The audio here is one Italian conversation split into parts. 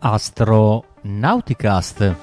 Astronauticast.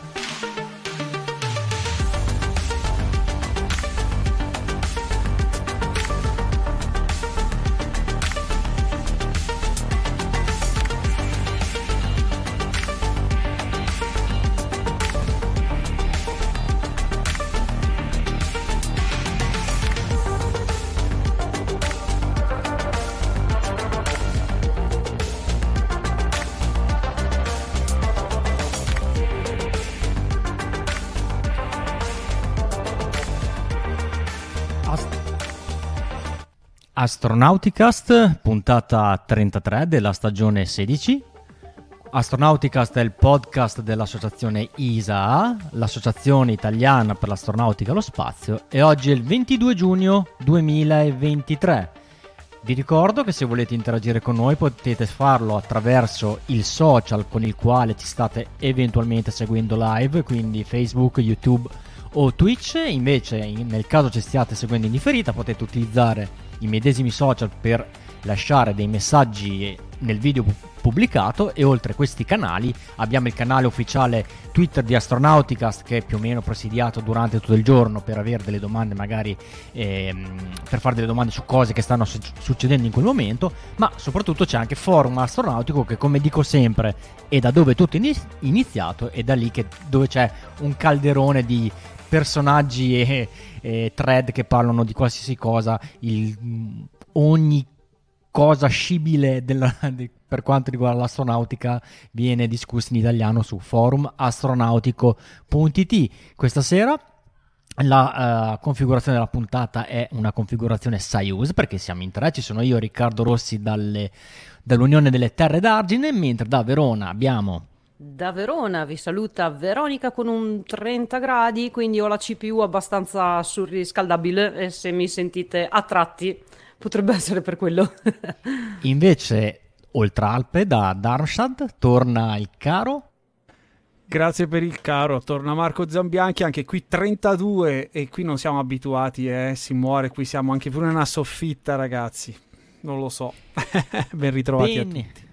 Astronauticast, puntata 33 della stagione 16. Astronauticast è il podcast dell'associazione ISAA, l'associazione italiana per l'astronautica e lo spazio, e oggi è il 22 giugno 2023. Vi ricordo che se volete interagire con noi potete farlo attraverso il social con il quale ci state eventualmente seguendo live, quindi Facebook, YouTube o Twitch. Invece, nel caso ci stiate seguendo in differita, potete utilizzare i medesimi social per lasciare dei messaggi nel video pubblicato e oltre questi canali abbiamo il canale ufficiale Twitter di Astronauticast che è più o meno presidiato durante tutto il giorno per avere delle domande magari ehm, per fare delle domande su cose che stanno su- succedendo in quel momento ma soprattutto c'è anche Forum Astronautico che come dico sempre è da dove tutto è iniziato e da lì che, dove c'è un calderone di personaggi e, e thread che parlano di qualsiasi cosa, il, ogni cosa scibile della, di, per quanto riguarda l'astronautica viene discussa in italiano su forum astronautico.it. Questa sera la uh, configurazione della puntata è una configurazione Soyuz perché siamo in tre, ci sono io Riccardo Rossi dalle, dall'Unione delle Terre d'Argine, mentre da Verona abbiamo da Verona vi saluta Veronica con un 30 gradi, quindi ho la CPU abbastanza surriscaldabile e se mi sentite a tratti potrebbe essere per quello. Invece, oltre Alpe, da Darmstadt torna il caro. Grazie per il caro, torna Marco Zambianchi, anche qui 32 e qui non siamo abituati, eh? si muore, qui siamo anche pure nella soffitta ragazzi, non lo so, ben ritrovati Bene. a tutti.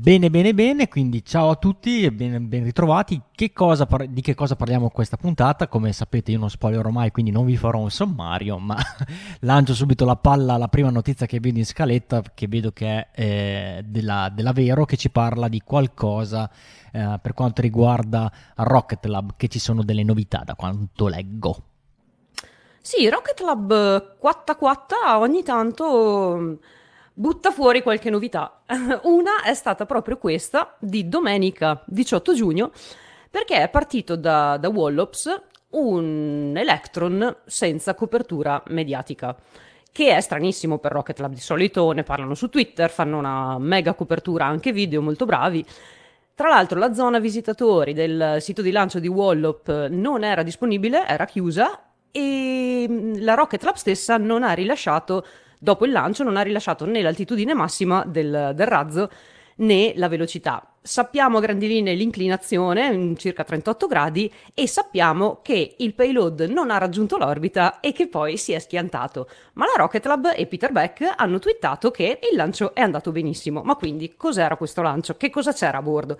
Bene, bene, bene, quindi ciao a tutti e ben, ben ritrovati. Che par- di che cosa parliamo questa puntata? Come sapete io non spoilerò mai, quindi non vi farò un sommario, ma lancio subito la palla alla prima notizia che vedo in scaletta, che vedo che è eh, della, della, Vero, che ci parla di qualcosa eh, per quanto riguarda Rocket Lab, che ci sono delle novità da quanto leggo. Sì, Rocket Lab 44 ogni tanto butta fuori qualche novità. Una è stata proprio questa di domenica 18 giugno, perché è partito da, da Wallops un Electron senza copertura mediatica che è stranissimo per Rocket Lab di solito, ne parlano su Twitter, fanno una mega copertura anche video, molto bravi. Tra l'altro la zona visitatori del sito di lancio di Wallop non era disponibile, era chiusa e la Rocket Lab stessa non ha rilasciato dopo il lancio non ha rilasciato né l'altitudine massima del, del razzo né la velocità. Sappiamo a grandi linee l'inclinazione, circa 38 gradi, e sappiamo che il payload non ha raggiunto l'orbita e che poi si è schiantato. Ma la Rocket Lab e Peter Beck hanno twittato che il lancio è andato benissimo. Ma quindi cos'era questo lancio? Che cosa c'era a bordo?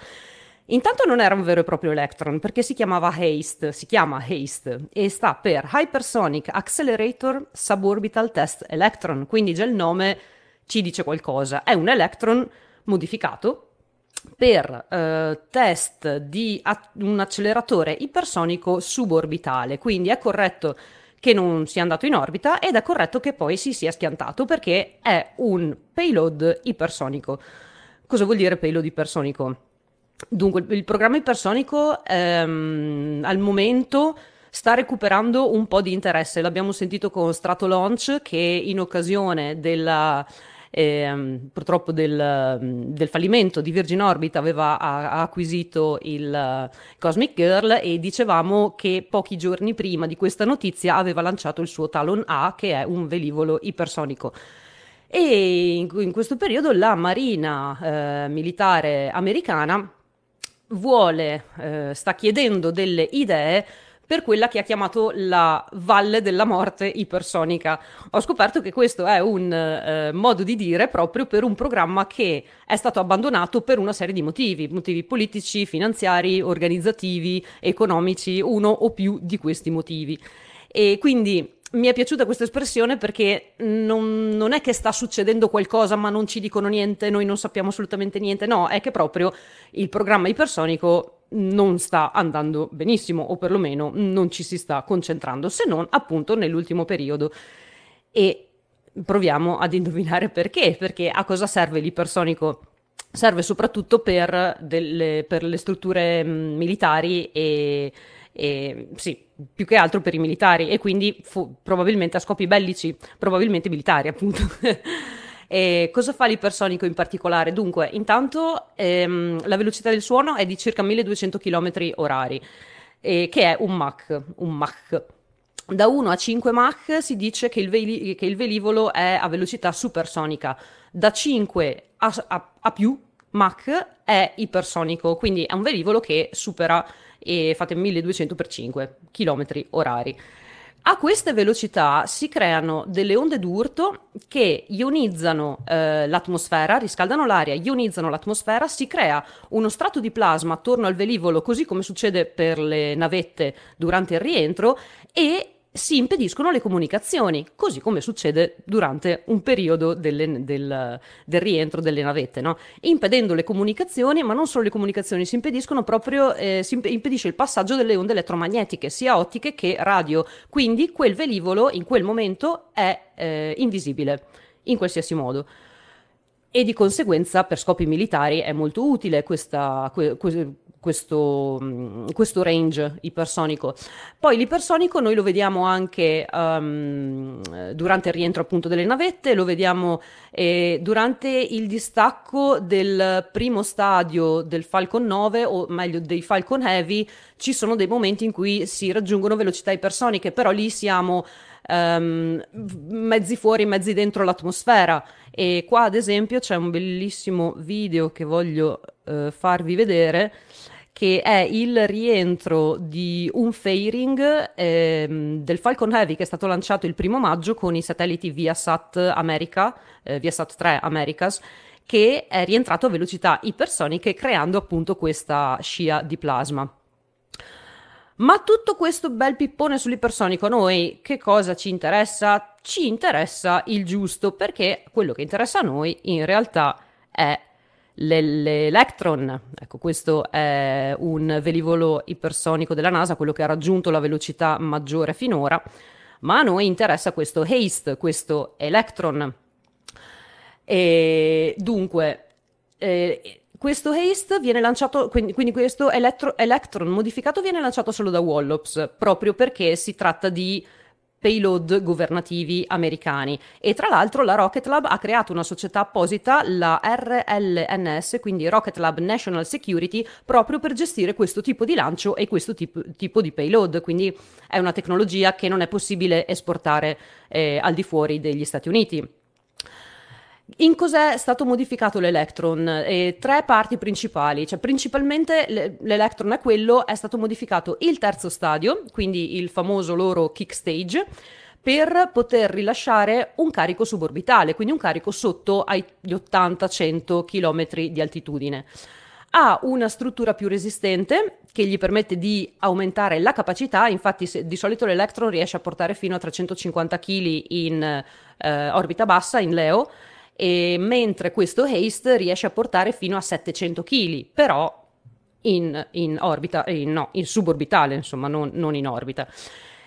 Intanto non era un vero e proprio Electron perché si chiamava HASTE, si chiama HASTE e sta per Hypersonic Accelerator Suborbital Test Electron, quindi già il nome ci dice qualcosa. È un Electron modificato per eh, test di a- un acceleratore ipersonico suborbitale, quindi è corretto che non sia andato in orbita ed è corretto che poi si sia schiantato perché è un payload ipersonico. Cosa vuol dire payload ipersonico? Dunque, il programma ipersonico ehm, al momento sta recuperando un po' di interesse. L'abbiamo sentito con Strato Launch che in occasione della, eh, purtroppo del, del, fallimento di Virgin Orbit aveva ha, acquisito il Cosmic Girl e dicevamo che pochi giorni prima di questa notizia aveva lanciato il suo Talon A che è un velivolo ipersonico. E in, in questo periodo la Marina eh, militare americana vuole, eh, sta chiedendo delle idee per quella che ha chiamato la valle della morte ipersonica. Ho scoperto che questo è un eh, modo di dire proprio per un programma che è stato abbandonato per una serie di motivi, motivi politici, finanziari, organizzativi, economici, uno o più di questi motivi. E quindi mi è piaciuta questa espressione perché non, non, è che sta succedendo qualcosa ma non ci dicono niente, noi non sappiamo assolutamente niente, no, è che proprio il programma ipersonico non sta andando benissimo o perlomeno non ci si sta concentrando, se non appunto nell'ultimo periodo. E proviamo ad indovinare perché, perché a cosa serve l'ipersonico? Serve soprattutto per, delle, per le strutture mm, militari e, e sì, più che altro per i militari e quindi fu, probabilmente a scopi bellici, probabilmente militari appunto. E cosa fa l'ipersonico in particolare? Dunque, intanto ehm, la velocità del suono è di circa 1200 km orari, eh, che è un Mach, un Mach. Da 1 a 5 Mach si dice che il, veli- che il velivolo è a velocità supersonica, da 5 a, a, a più Mach è ipersonico, quindi è un velivolo che supera e fate 1200 per 5 km orari. A queste velocità si creano delle onde d'urto che ionizzano eh, l'atmosfera, riscaldano l'aria, ionizzano l'atmosfera, si crea uno strato di plasma attorno al velivolo, così come succede per le navette durante il rientro, e si impediscono le comunicazioni, così come succede durante un periodo delle, del, del, rientro delle navette, no? impedendo le comunicazioni, ma non solo le comunicazioni, si impediscono proprio, eh, si impedisce il passaggio delle onde elettromagnetiche, sia ottiche che radio, quindi quel velivolo in quel momento è eh, invisibile, in qualsiasi modo e di conseguenza per scopi militari è molto utile questa, que, questo, mm, questo, range ipersonico. Poi l'ipersonico noi lo vediamo anche um, durante il rientro appunto delle navette, lo vediamo eh, durante il distacco del primo stadio del Falcon 9 o meglio dei Falcon Heavy ci sono dei momenti in cui si raggiungono velocità ipersoniche, però lì siamo um, mezzi fuori, mezzi dentro l'atmosfera. E qua, ad esempio, c'è un bellissimo video che voglio uh, farvi vedere che è il rientro di un fairing ehm, del Falcon Heavy che è stato lanciato il primo maggio con i satelliti Viasat America, eh, Viasat 3 Americas, che è rientrato a velocità ipersoniche creando appunto questa scia di plasma. Ma tutto questo bel pippone sull'ipersonico a noi che cosa ci interessa? Ci interessa il giusto perché quello che interessa a noi in realtà è l'Electron. Ecco, questo è un velivolo ipersonico della NASA, quello che ha raggiunto la velocità maggiore finora, ma a noi interessa questo HASTE, questo Electron. E dunque, eh, questo haste viene lanciato, quindi, quindi questo elettro, Electron modificato viene lanciato solo da Wallops, proprio perché si tratta di payload governativi americani e tra l'altro la Rocket Lab ha creato una società apposita, la RLNS, quindi Rocket Lab National Security, proprio per gestire questo tipo di lancio e questo tipo, tipo di payload, quindi è una tecnologia che non è possibile esportare eh, al di fuori degli Stati Uniti. In cos'è stato modificato l'Electron? Eh, tre parti principali, cioè principalmente l'Electron è quello, è stato modificato il terzo stadio, quindi il famoso loro kick stage, per poter rilasciare un carico suborbitale, quindi un carico sotto agli 80-100 km di altitudine. Ha una struttura più resistente che gli permette di aumentare la capacità, infatti se, di solito l'Electron riesce a portare fino a 350 kg in eh, orbita bassa, in LEO, e mentre questo haste riesce a portare fino a 700 kg, però in, in orbita, in, no, in suborbitale, insomma, non, non, in orbita.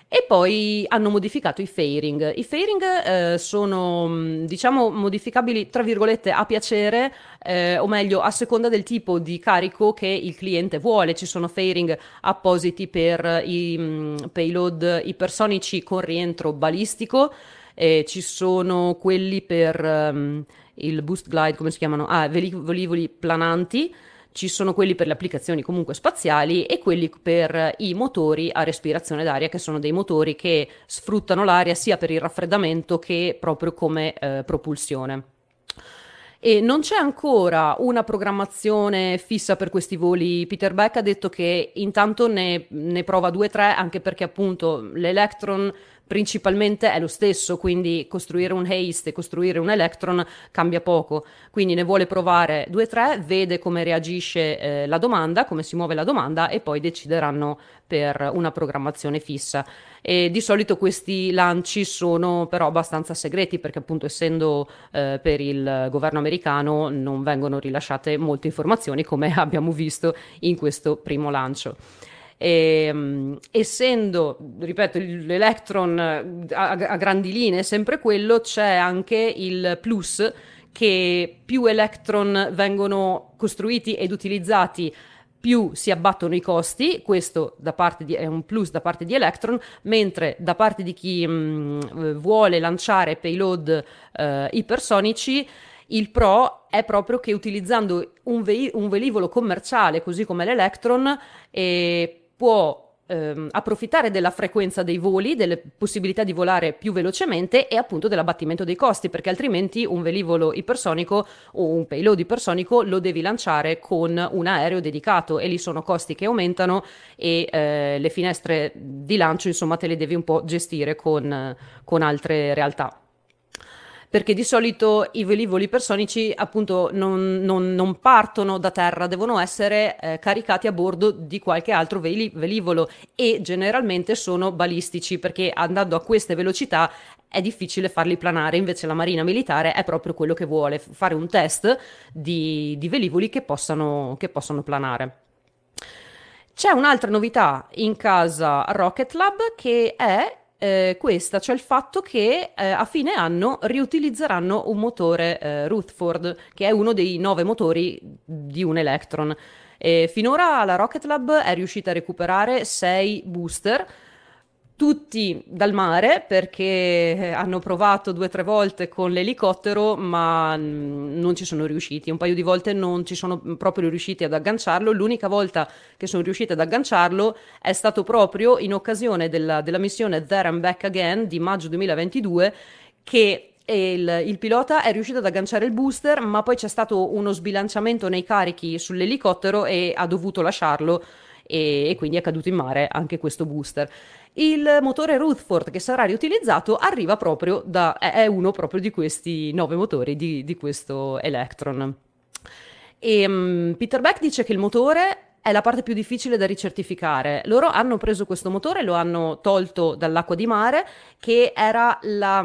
E poi hanno modificato i fairing. I fairing eh, sono, diciamo, modificabili, tra virgolette, a piacere, eh, o meglio, a seconda del tipo di carico che il cliente vuole. Ci sono fairing appositi per i mh, payload ipersonici con rientro balistico, eh, ci sono quelli per um, il boost glide, come si chiamano? Ah, velivoli plananti, ci sono quelli per le applicazioni comunque spaziali e quelli per i motori a respirazione d'aria, che sono dei motori che sfruttano l'aria sia per il raffreddamento che proprio come eh, propulsione. E non c'è ancora una programmazione fissa per questi voli. Peter Beck ha detto che intanto ne, ne prova due o tre, anche perché appunto l'Electron principalmente è lo stesso, quindi costruire un haste e costruire un electron cambia poco. Quindi ne vuole provare due o tre, vede come reagisce eh, la domanda, come si muove la domanda e poi decideranno per una programmazione fissa. E di solito questi lanci sono però abbastanza segreti perché appunto essendo eh, per il governo americano non vengono rilasciate molte informazioni come abbiamo visto in questo primo lancio. E, um, essendo, ripeto, l'Electron a, a grandi linee è sempre quello, c'è anche il plus che più Electron vengono costruiti ed utilizzati più si abbattono i costi, questo di, è un plus da parte di Electron, mentre da parte di chi mh, vuole lanciare payload eh, ipersonici il pro è proprio che utilizzando un, ve- un velivolo commerciale così come l'Electron eh, può ehm, approfittare della frequenza dei voli, delle possibilità di volare più velocemente e appunto dell'abbattimento dei costi, perché altrimenti un velivolo ipersonico o un payload ipersonico lo devi lanciare con un aereo dedicato e lì sono costi che aumentano e eh, le finestre di lancio insomma te le devi un po' gestire con, con altre realtà perché di solito i velivoli ipersonici appunto non, non, non partono da terra, devono essere eh, caricati a bordo di qualche altro veli- velivolo e generalmente sono balistici perché andando a queste velocità è difficile farli planare, invece la Marina Militare è proprio quello che vuole, fare un test di, di velivoli che possano, che possano planare. C'è un'altra novità in casa Rocket Lab che è eh, questa, cioè il fatto che eh, a fine anno riutilizzeranno un motore eh, Rutherford, che è uno dei nove motori di un Electron. E finora la Rocket Lab è riuscita a recuperare sei booster tutti dal mare perché eh, hanno provato due o tre volte con l'elicottero ma mm, non ci sono riusciti, un paio di volte non ci sono proprio riusciti ad agganciarlo, l'unica volta che sono riusciti ad agganciarlo è stato proprio in occasione della, della missione There and Back Again di maggio 2022 che il, il, pilota è riuscito ad agganciare il booster, ma poi c'è stato uno sbilanciamento nei carichi sull'elicottero e ha dovuto lasciarlo e, e quindi è caduto in mare anche questo booster. Il motore Rutherford che sarà riutilizzato arriva proprio da, è uno proprio di questi nove motori di, di questo Electron. E, um, Peter Beck dice che il motore è la parte più difficile da ricertificare. Loro hanno preso questo motore, lo hanno tolto dall'acqua di mare, che era la,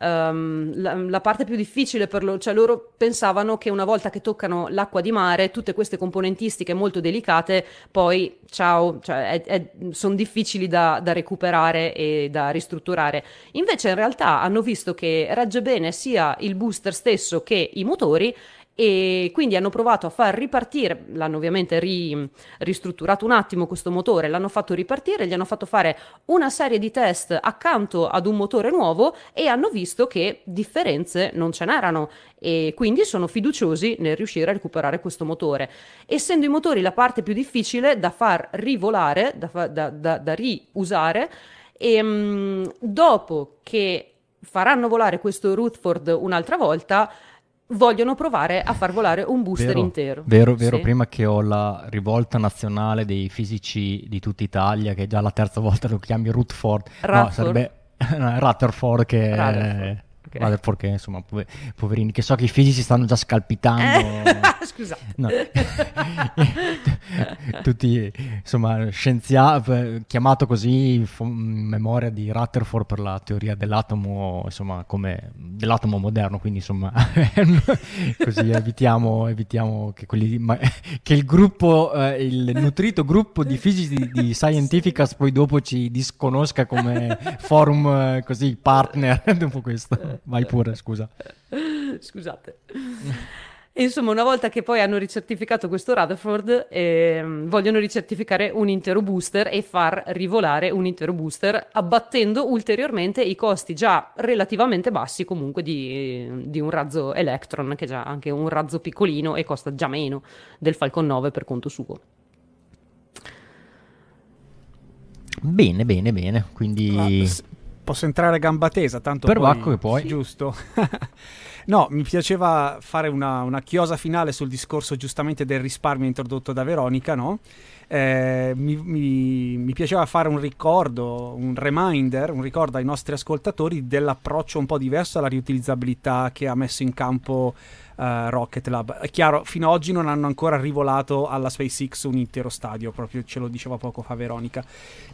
um, la, la, parte più difficile per loro, cioè loro pensavano che una volta che toccano l'acqua di mare, tutte queste componentistiche molto delicate, poi ciao, cioè sono difficili da, da recuperare e da ristrutturare. Invece in realtà hanno visto che regge bene sia il booster stesso che i motori e quindi hanno provato a far ripartire, l'hanno ovviamente ri, ristrutturato un attimo questo motore, l'hanno fatto ripartire, gli hanno fatto fare una serie di test accanto ad un motore nuovo e hanno visto che differenze non ce n'erano e quindi sono fiduciosi nel riuscire a recuperare questo motore. Essendo i motori la parte più difficile da far rivolare, da, da, da, da riusare, e, um, dopo che faranno volare questo Rutherford un'altra volta, vogliono provare a far volare un booster vero, intero. Vero, vero, sì. prima che ho la rivolta nazionale dei fisici di tutta Italia, che è già la terza volta lo chiami Rutherford, no, sarebbe Rutherford che... Rutherford Okay. Vale perché insomma, poverini, che so che i fisici stanno già scalpitando. Scusate. No. Tutti, insomma, scienziati, chiamato così in memoria di Rutherford per la teoria dell'atomo, insomma, come dell'atomo moderno, quindi insomma, così evitiamo, evitiamo che, quelli, ma, che, il gruppo, eh, il nutrito gruppo di fisici di, di Scientificas poi dopo ci disconosca come forum eh, così partner dopo questo. Vai pure, scusa. Scusate. Insomma, una volta che poi hanno ricertificato questo Rutherford, eh, vogliono ricertificare un intero booster e far rivolare un intero booster, abbattendo ulteriormente i costi già relativamente bassi comunque di, di un razzo Electron, che è già anche un razzo piccolino e costa già meno del Falcon 9 per conto suo. Bene, bene, bene. Quindi posso entrare a gamba tesa, tanto per poi, che puoi. Giusto. no, mi piaceva fare una, una, chiosa finale sul discorso giustamente del risparmio introdotto da Veronica, no? Eh, mi, mi, mi, piaceva fare un ricordo, un reminder, un ricordo ai nostri ascoltatori dell'approccio un po' diverso alla riutilizzabilità che ha messo in campo uh, Rocket Lab. È chiaro, fino ad oggi non hanno ancora rivolato alla SpaceX un intero stadio, proprio ce lo diceva poco fa Veronica.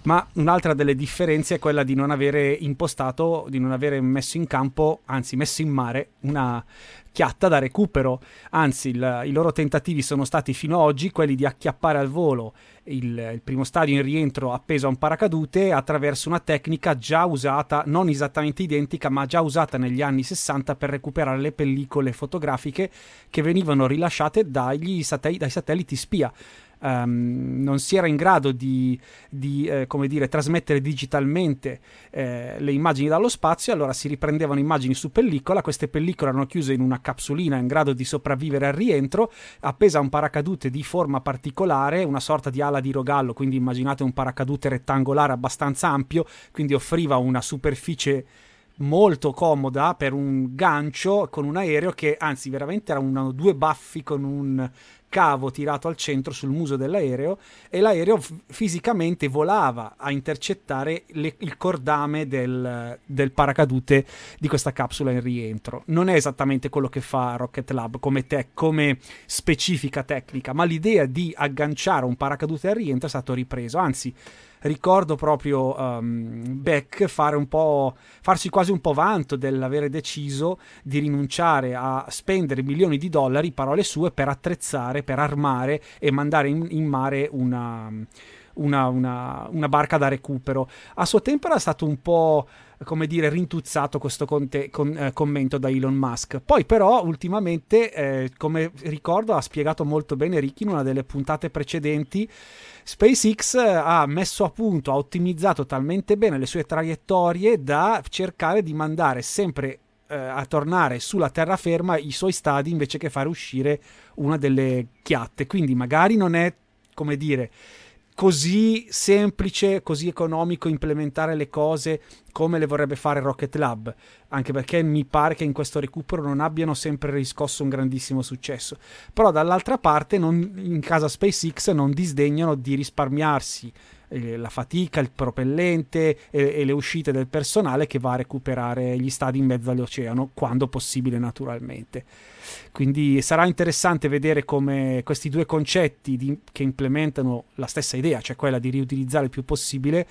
Ma un'altra delle differenze è quella di non avere impostato, di non avere messo in campo, anzi messo in mare, una chiatta da recupero. Anzi, il, i loro tentativi sono stati fino ad oggi quelli di acchiappare al volo il, il, primo stadio in rientro appeso a un paracadute attraverso una tecnica già usata, non esattamente identica, ma già usata negli anni 60 per recuperare le pellicole fotografiche che venivano rilasciate dagli dai satelliti spia um, non si era in grado di, di eh, come dire, trasmettere digitalmente eh, le immagini dallo spazio, allora si riprendevano immagini su pellicola, queste pellicole erano chiuse in una capsulina in grado di sopravvivere al rientro, appesa a un paracadute di forma particolare, una sorta di ala di rogallo, quindi immaginate un paracadute rettangolare abbastanza ampio, quindi offriva una superficie molto comoda per un gancio con un aereo che anzi veramente era una, due baffi con un cavo tirato al centro sul muso dell'aereo e l'aereo f- fisicamente volava a intercettare le- il cordame del, del, paracadute di questa capsula in rientro. Non è esattamente quello che fa Rocket Lab come, te- come specifica tecnica, ma l'idea di agganciare un paracadute al rientro è stato ripreso, anzi ricordo proprio um, Beck farsi quasi un po' vanto dell'avere deciso di rinunciare a spendere milioni di dollari, parole sue, per attrezzare, per armare e mandare in, in mare una, una, una, una, barca da recupero. A suo tempo era stato un po' come dire, rintuzzato questo conte- con, eh, commento da Elon Musk. Poi, però, ultimamente, eh, come ricordo, ha spiegato molto bene Ricky in una delle puntate precedenti SpaceX eh, ha messo a punto, ha ottimizzato talmente bene le sue traiettorie da cercare di mandare sempre eh, a tornare sulla terraferma i suoi stadi invece che fare uscire una delle chiatte. Quindi magari non è, come dire, così semplice, così economico implementare le cose come le vorrebbe fare Rocket Lab, anche perché mi pare che in questo recupero non abbiano sempre riscosso un grandissimo successo. Però dall'altra parte non, in casa SpaceX non disdegnano di risparmiarsi eh, la fatica, il propellente e, e, le uscite del personale che va a recuperare gli stadi in mezzo all'oceano quando possibile naturalmente. Quindi sarà interessante vedere come questi due concetti di, che implementano la stessa idea, cioè quella di riutilizzare il più possibile,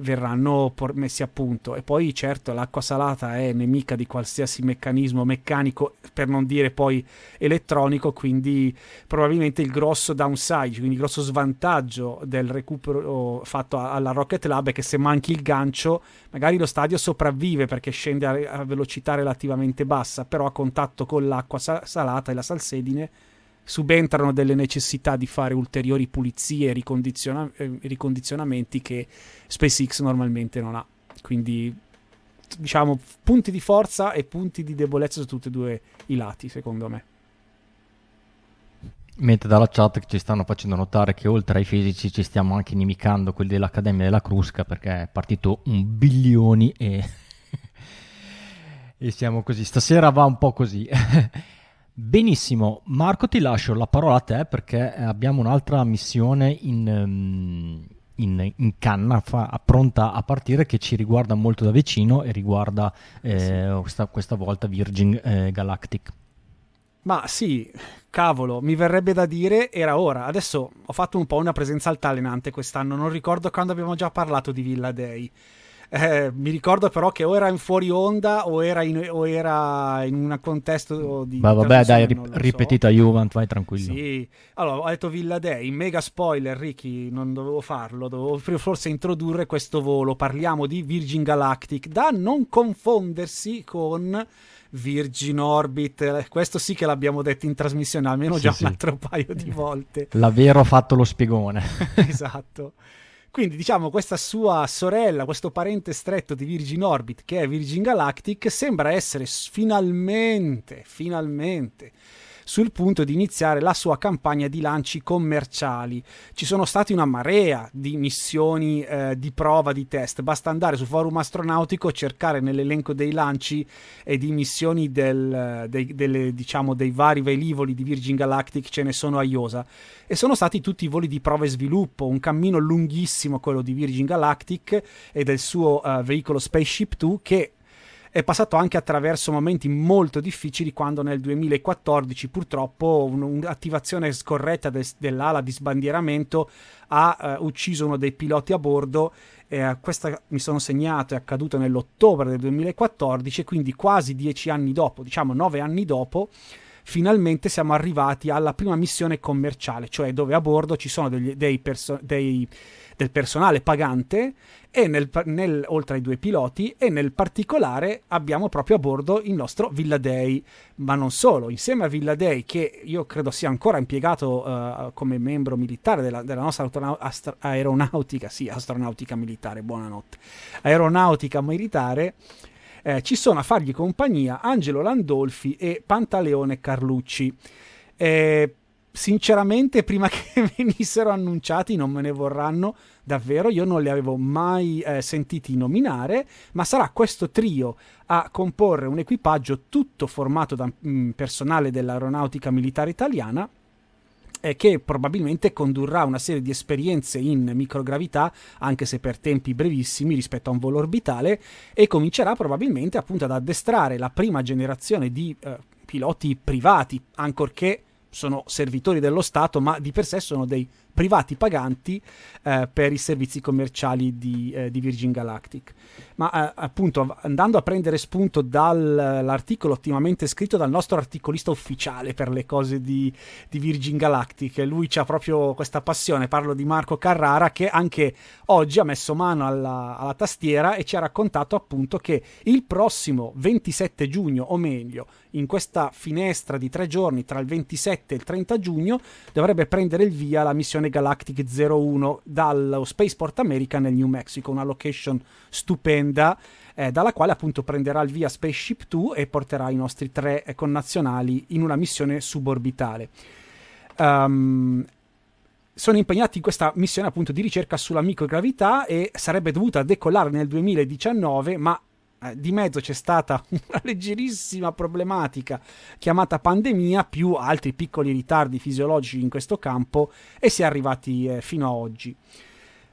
verranno por- messi a punto. E poi, certo, l'acqua salata è nemica di qualsiasi meccanismo meccanico, per non dire poi elettronico, quindi probabilmente il grosso downside, quindi il grosso svantaggio del recupero fatto alla Rocket Lab è che se manchi il gancio, magari lo stadio sopravvive perché scende a, a velocità relativamente bassa, però a contatto con l'acqua sa- salata e la salsedine subentrano delle necessità di fare ulteriori pulizie e ricondiziona- eh, ricondizionamenti che SpaceX normalmente non ha. Quindi diciamo punti di forza e punti di debolezza su tutti e due i lati, secondo me. Mentre dalla chat ci stanno facendo notare che oltre ai fisici ci stiamo anche inimicando quelli dell'Accademia della Crusca perché è partito un bilioni e, e siamo così. Stasera va un po' così. Benissimo, Marco ti lascio la parola a te perché abbiamo un'altra missione in, ehm, in, in canna fa, pronta a partire che ci riguarda molto da vicino e riguarda eh, questa, questa, volta Virgin eh, Galactic. Ma sì, cavolo, mi verrebbe da dire era ora. Adesso ho fatto un po' una presenza altalenante quest'anno, non ricordo quando abbiamo già parlato di Villa Day. Eh, mi ricordo però che o era in fuori onda o era in, o era in un contesto di... Ma vabbè dai, rip- ripetita so. Juvent, vai tranquillo. Sì, allora ho detto Villa Day, mega spoiler Ricky, non dovevo farlo, dovevo forse introdurre questo volo, parliamo di Virgin Galactic, da non confondersi con... Virgin Orbit, questo sì che l'abbiamo detto in trasmissione almeno sì, già sì. un altro paio di volte. L'avvero fatto lo spiegone. esatto. Quindi diciamo questa sua sorella, questo parente stretto di Virgin Orbit che è Virgin Galactic, sembra essere finalmente, finalmente sul punto di iniziare la sua campagna di lanci commerciali. Ci sono stati una marea di missioni eh, di prova, di test. Basta andare sul forum astronautico, cercare nell'elenco dei lanci e di missioni del, dei, delle, diciamo, dei vari velivoli di Virgin Galactic, ce ne sono a Iosa. E sono stati tutti voli di prova e sviluppo, un cammino lunghissimo quello di Virgin Galactic e del suo uh, veicolo Spaceship 2 che è passato anche attraverso momenti molto difficili quando nel 2014 purtroppo un'attivazione scorretta de- dell'ala di sbandieramento ha uh, ucciso uno dei piloti a bordo. Eh, questa mi sono segnato è accaduto nell'ottobre del 2014 quindi quasi dieci anni dopo diciamo nove anni dopo finalmente siamo arrivati alla prima missione commerciale cioè dove a bordo ci sono degli, dei, perso- dei del personale pagante e nel, nel, oltre ai due piloti e nel particolare abbiamo proprio a bordo il nostro Villa Day ma non solo insieme a Villa Day che io credo sia ancora impiegato uh, come membro militare della, della nostra astro- aeronautica sì astronautica militare buonanotte aeronautica militare eh, ci sono a fargli compagnia Angelo Landolfi e Pantaleone Carlucci. Eh, sinceramente prima che venissero annunciati non me ne vorranno davvero. Io non li avevo mai eh, sentiti nominare ma sarà questo trio a comporre un equipaggio tutto formato da mh, mm, personale dell'aeronautica militare italiana eh, che probabilmente condurrà una serie di esperienze in microgravità, anche se per tempi brevissimi rispetto a un volo orbitale, e comincerà probabilmente appunto ad addestrare la prima generazione di eh, piloti privati, ancorché sono servitori dello Stato, ma di per sé sono dei privati paganti eh, per i servizi commerciali di, eh, di Virgin Galactic. Ma eh, appunto andando a prendere spunto dall'articolo ottimamente scritto dal nostro articolista ufficiale per le cose di, di Virgin Galactic, lui ha proprio questa passione, parlo di Marco Carrara che anche oggi ha messo mano alla, alla tastiera e ci ha raccontato appunto che il prossimo 27 giugno, o meglio, in questa finestra di tre giorni tra il 27 e il 30 giugno, dovrebbe prendere il via la missione Galactic 01 dallo Spaceport America nel New Mexico, una location stupenda eh, dalla quale appunto prenderà il via Spaceship 2 e porterà i nostri tre eh, connazionali in una missione suborbitale. Um, sono impegnati in questa missione appunto di ricerca sulla microgravità e sarebbe dovuta decollare nel 2019, ma di mezzo c'è stata una leggerissima problematica chiamata pandemia più altri piccoli ritardi fisiologici in questo campo e si è arrivati eh, fino a oggi.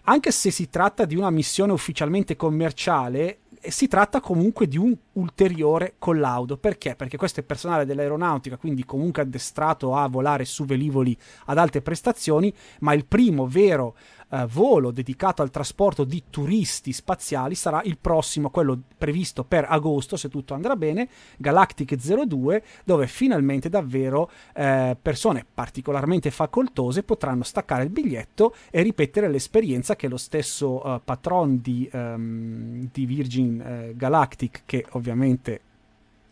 Anche se si tratta di una missione ufficialmente commerciale, eh, si tratta comunque di un ulteriore collaudo. Perché? Perché questo è personale dell'aeronautica, quindi comunque addestrato a volare su velivoli ad alte prestazioni, ma il primo vero eh, volo dedicato al trasporto di turisti spaziali sarà il prossimo, quello previsto per agosto, se tutto andrà bene, Galactic 02, dove finalmente davvero eh, persone particolarmente facoltose potranno staccare il biglietto e ripetere l'esperienza che lo stesso uh, patron di, um, di Virgin uh, Galactic, che ovviamente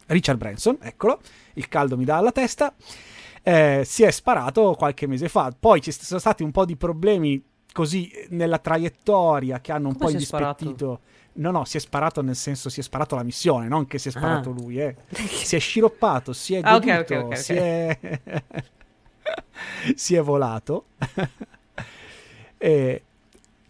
Richard Branson, eccolo, il caldo mi dà alla testa, eh, si è sparato qualche mese fa. Poi ci sono stati un po' di problemi così nella traiettoria che hanno un Come po' indispettito. No, no, si è sparato nel senso si è sparato la missione, non che si è sparato ah. lui, eh. Si è sciroppato, si è ah, okay, okay, okay, si, è... si è volato. e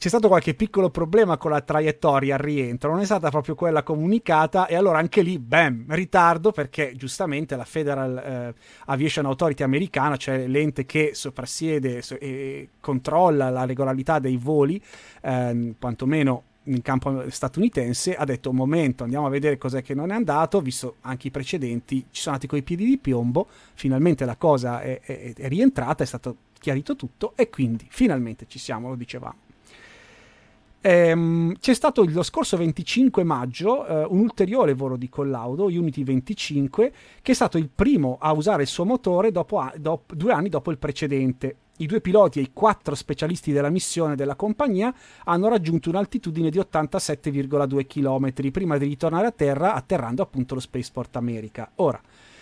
c'è stato qualche piccolo problema con la traiettoria al rientro, non è stata proprio quella comunicata e allora anche lì, bam, ritardo perché giustamente la Federal eh, Aviation Authority americana, cioè l'ente che soprassiede e controlla la regolarità dei voli, eh, quantomeno in campo statunitense, ha detto un momento, andiamo a vedere cos'è che non è andato, visto anche i precedenti, ci sono andati coi piedi di piombo, finalmente la cosa è, è, è rientrata, è stato chiarito tutto e quindi finalmente ci siamo, lo dicevamo. Ehm, c'è stato lo scorso 25 maggio eh, un ulteriore volo di collaudo, Unity 25, che è stato il primo a usare il suo motore dopo, a, dopo, due anni dopo il precedente. I due piloti e i quattro specialisti della missione della compagnia hanno raggiunto un'altitudine di 87,2 km prima di ritornare a terra, atterrando appunto lo Spaceport America. Ora,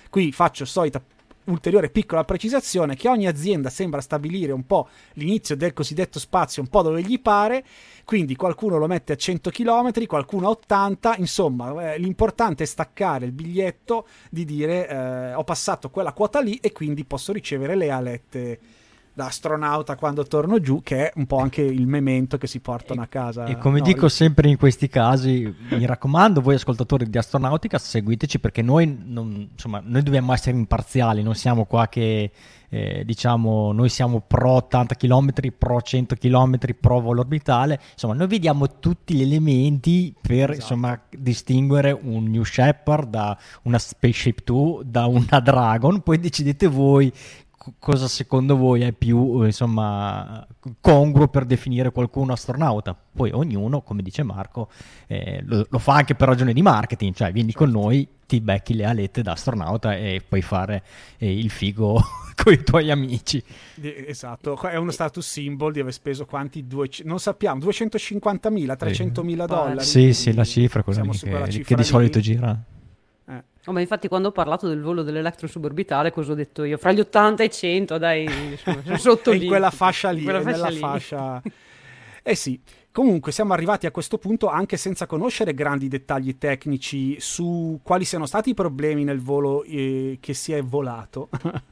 qui faccio solita ulteriore piccola precisazione che ogni azienda sembra stabilire un po' l'inizio del cosiddetto spazio un po' dove gli pare, quindi qualcuno lo mette a 100 km, qualcuno a 80, insomma eh, l'importante è staccare il biglietto di dire eh, ho passato quella quota lì e quindi posso ricevere le alette da astronauta quando torno giù, che è un po' anche il memento che si portano a casa. E come no, dico sempre in questi casi, mi raccomando, voi ascoltatori di Astronautica, seguiteci perché noi, non, insomma, noi dobbiamo essere imparziali, non siamo qua che eh, diciamo noi siamo pro 80 km, pro 100 km, pro volo orbitale, insomma noi vediamo tutti gli elementi per esatto. insomma, distinguere un New Shepard da una Spaceship 2, da una Dragon, poi decidete voi cosa secondo voi è più insomma, congruo per definire qualcuno astronauta. Poi ognuno, come dice Marco, eh, lo, lo, fa anche per ragioni di marketing, cioè vieni certo. con noi, ti becchi le alette da astronauta e puoi fare eh, il figo con i tuoi amici. Esatto, è uno status symbol di aver speso quanti? Due, non sappiamo, 250.000, 300.000 dollari? Sì, sì, la cifra, quella lì, che, che, di solito gira. Oh, ma infatti quando ho parlato del volo dell'elettro suborbitale cosa ho detto io? Fra gli 80 e i 100, dai, insomma, sotto lì. in quella fascia lì, in quella fascia lì. fascia... Eh sì, Comunque siamo arrivati a questo punto anche senza conoscere grandi dettagli tecnici su quali siano stati i problemi nel volo eh, che si è volato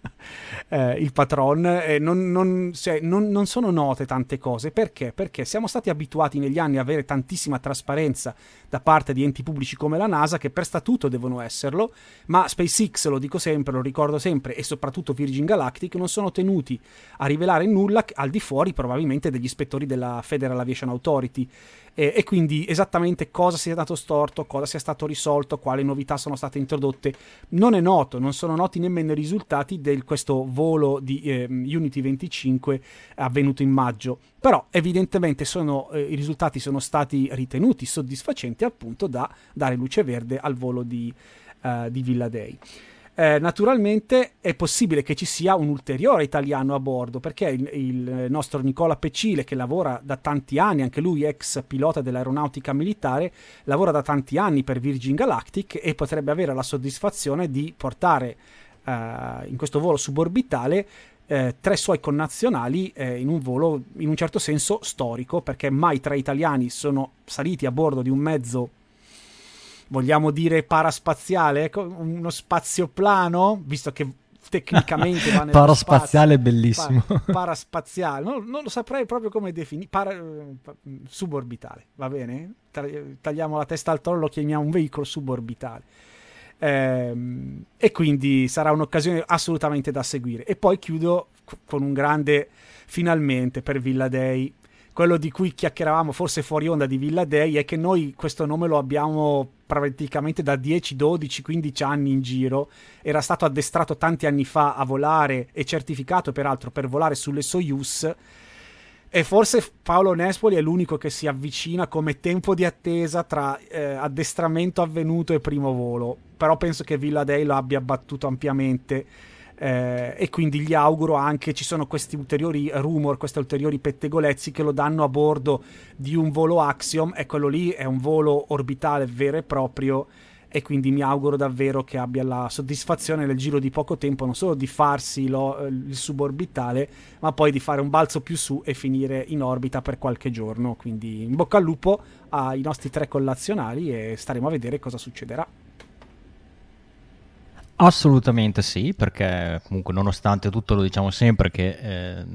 eh, il patron. Eh, non, non, cioè, non, non, sono note tante cose. Perché? Perché siamo stati abituati negli anni a avere tantissima trasparenza da parte di enti pubblici come la NASA, che per statuto devono esserlo, ma SpaceX, lo dico sempre, lo ricordo sempre, e soprattutto Virgin Galactic non sono tenuti a rivelare nulla al di fuori probabilmente degli ispettori della Federal Aviation Authority Authority e, e, quindi esattamente cosa sia stato storto, cosa sia stato risolto, quali novità sono state introdotte, non è noto, non sono noti nemmeno i risultati di questo volo di eh, Unity 25 avvenuto in maggio, però evidentemente sono, eh, i risultati sono stati ritenuti soddisfacenti al punto da dare luce verde al volo di, uh, di Villa Day. Eh, naturalmente è possibile che ci sia un ulteriore italiano a bordo perché il, il, nostro Nicola Pecile che lavora da tanti anni, anche lui ex pilota dell'aeronautica militare, lavora da tanti anni per Virgin Galactic e potrebbe avere la soddisfazione di portare eh, in questo volo suborbitale eh, tre suoi connazionali eh, in un volo in un certo senso storico perché mai tre italiani sono saliti a bordo di un mezzo vogliamo dire paraspaziale, ecco, uno spazioplano, visto che tecnicamente va nel paraspaziale spazio. bellissimo. Pa- paraspaziale. Non, non, lo saprei proprio come definire. Para- suborbitale va bene? Tagliamo la testa al toro lo chiamiamo un veicolo suborbitale. Ehm, e quindi sarà un'occasione assolutamente da seguire. E poi chiudo con un grande finalmente per Villa Day quello di cui chiacchieravamo forse fuori onda di Villa Day è che noi questo nome lo abbiamo praticamente da 10, 12, 15 anni in giro. Era stato addestrato tanti anni fa a volare e certificato peraltro per volare sulle Soyuz. E forse Paolo Nespoli è l'unico che si avvicina come tempo di attesa tra eh, addestramento avvenuto e primo volo. Però penso che Villa Day lo abbia battuto ampiamente eh, e quindi gli auguro anche ci sono questi ulteriori rumor, questi ulteriori pettegolezzi che lo danno a bordo di un volo Axiom. E quello lì è un volo orbitale vero e proprio. E quindi mi auguro davvero che abbia la soddisfazione nel giro di poco tempo non solo di farsi lo, eh, il suborbitale ma poi di fare un balzo più su e finire in orbita per qualche giorno. Quindi in bocca al lupo ai nostri tre collazionali e staremo a vedere cosa succederà Assolutamente sì, perché comunque nonostante tutto lo diciamo sempre che eh,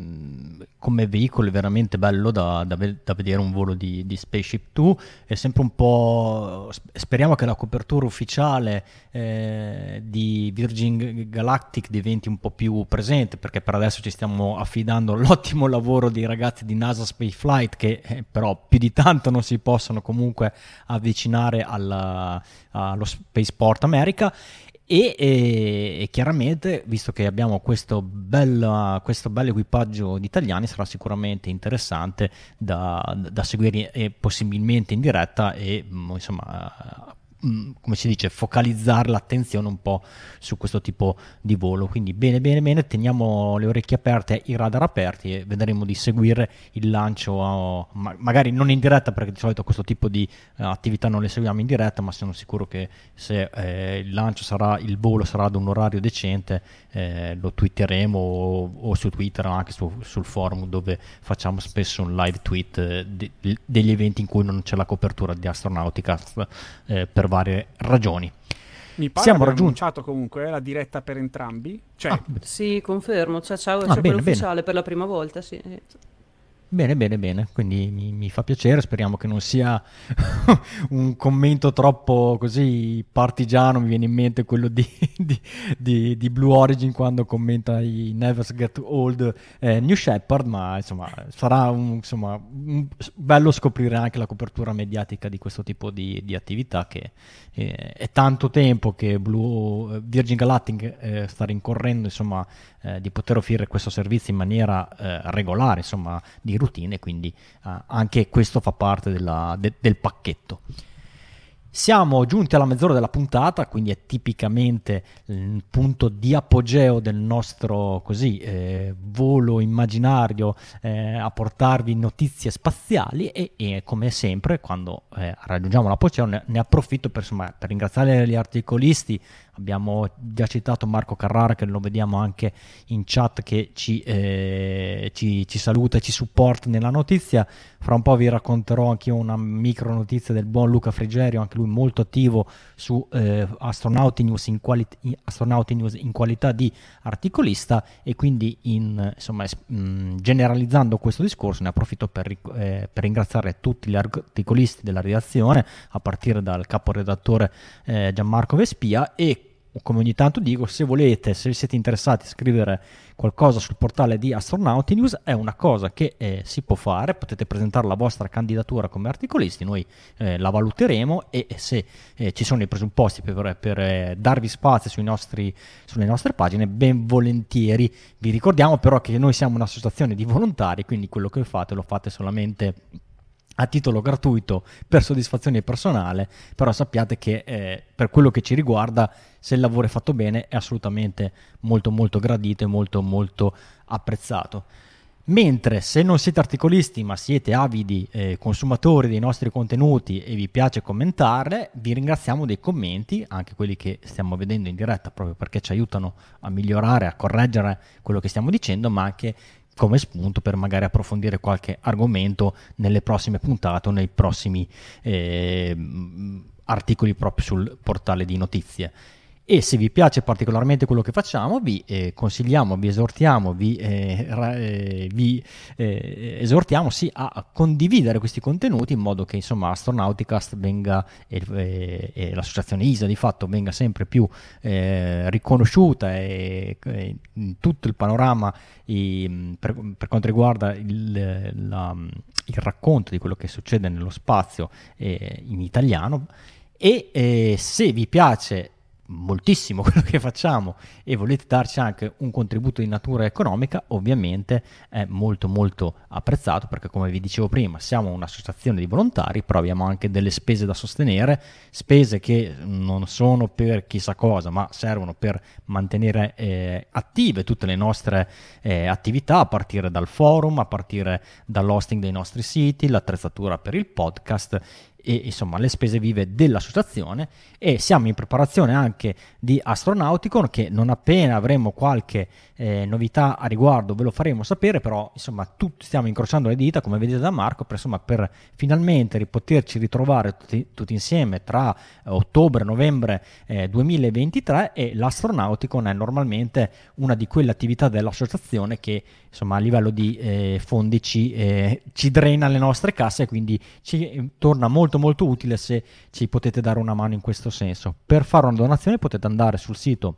come veicolo è veramente bello da, da, da vedere un volo di, di, Spaceship 2, è sempre un po'... speriamo che la copertura ufficiale eh, di Virgin Galactic diventi un po' più presente, perché per adesso ci stiamo affidando all'ottimo lavoro dei ragazzi di NASA Spaceflight che eh, però più di tanto non si possono comunque avvicinare alla, allo Spaceport America e, e, e, chiaramente, visto che abbiamo questo bel, questo bel equipaggio di italiani, sarà sicuramente interessante da, da seguire possibilmente in diretta e mm, insomma Mm, come si dice, focalizzare l'attenzione un po' su questo tipo di volo. Quindi bene, bene, bene, teniamo le orecchie aperte, i radar aperti e vedremo di seguire il lancio, ma- magari non in diretta perché di solito questo tipo di uh, attività non le seguiamo in diretta, ma sono sicuro che se eh, il lancio sarà, il volo sarà ad un orario decente, eh, lo twitteremo o, o, su Twitter o anche su, sul forum dove facciamo spesso un live tweet eh, de- degli eventi in cui non c'è la copertura di Astronautica eh, per varie ragioni. Mi pare Siamo raggiunti comunque eh, la diretta per entrambi. Cioè... Ah, sì, confermo. Cioè, ciao, ah, c'è bene, ufficiale bene. per la prima volta. Sì. Bene, bene, bene, quindi mi, mi, fa piacere, speriamo che non sia un commento troppo così partigiano, mi viene in mente quello di, di, di, di Blue Origin quando commenta i Never Get Old eh, New Shepard, ma insomma sarà un, insomma, un bello scoprire anche la copertura mediatica di questo tipo di, attività che eh, è tanto tempo che Blue, Virgin Galactic eh, sta rincorrendo insomma eh, di poter offrire questo servizio in maniera eh, regolare, insomma, di routine, quindi eh, anche questo fa parte della, de, del pacchetto. Siamo giunti alla mezz'ora della puntata, quindi è tipicamente il punto di apogeo del nostro così, eh, volo immaginario eh, a portarvi notizie spaziali e, e come sempre quando eh, raggiungiamo l'apogeo ne, ne approfitto per, insomma, per ringraziare gli articolisti Abbiamo già citato Marco Carrara che lo vediamo anche in chat che ci, eh, ci, ci saluta e ci supporta nella notizia. Fra un po' vi racconterò anche io una micro notizia del buon Luca Frigerio, anche lui molto attivo su eh, Astronauti, News in quali- Astronauti News in qualità di articolista e quindi in, insomma, mh, mm, generalizzando questo discorso ne approfitto per, eh, per, ringraziare tutti gli articolisti della redazione a partire dal caporedattore eh, Gianmarco Vespia e come ogni tanto dico, se volete, se siete interessati a scrivere qualcosa sul portale di Astronauti News, è una cosa che eh, si può fare, potete presentare la vostra candidatura come articolisti, noi eh, la valuteremo e se eh, ci sono i presupposti per, per eh, darvi spazio nostri, sulle nostre pagine, ben volentieri. Vi ricordiamo però che noi siamo un'associazione di volontari, quindi quello che fate lo fate solamente a titolo gratuito per soddisfazione personale, però sappiate che eh, per quello che ci riguarda, se il lavoro è fatto bene, è assolutamente molto molto gradito e molto molto apprezzato. Mentre se non siete articolisti ma siete avidi eh, consumatori dei nostri contenuti e vi piace commentare, vi ringraziamo dei commenti, anche quelli che stiamo vedendo in diretta, proprio perché ci aiutano a migliorare, a correggere quello che stiamo dicendo, ma anche come spunto per magari approfondire qualche argomento nelle prossime puntate o nei prossimi eh, articoli proprio sul portale di notizie e se vi piace particolarmente quello che facciamo vi eh, consigliamo, vi esortiamo, vi, eh, eh, vi eh, esortiamo sì, a condividere questi contenuti in modo che insomma Astronauticast venga e, e l'associazione ISA di fatto venga sempre più eh, riconosciuta e, e, in tutto il panorama i, per, per, quanto riguarda il, la, il, racconto di quello che succede nello spazio eh, in italiano. E se vi piace moltissimo quello che facciamo e volete darci anche un contributo di natura economica, ovviamente è molto molto apprezzato perché come vi dicevo prima siamo un'associazione di volontari, però abbiamo anche delle spese da sostenere, spese che non sono per chissà cosa, ma servono per mantenere eh, attive tutte le nostre eh, attività a partire dal forum, a partire dall'hosting dei nostri siti, l'attrezzatura per il podcast e insomma le spese vive dell'associazione e siamo in preparazione anche di Astronauticon che non appena avremo qualche eh, novità a riguardo ve lo faremo sapere però insomma tutti stiamo incrociando le dita come vedete da Marco per, insomma, per finalmente poterci ritrovare tutti, tutti insieme tra ottobre e novembre eh, 2023 e l'Astronauticon è normalmente una di quelle attività dell'associazione che insomma a livello di eh, fondi ci, eh, ci drena le nostre casse quindi ci eh, torna molto molto molto utile se ci potete dare una mano in questo senso. Per fare una donazione potete andare sul sito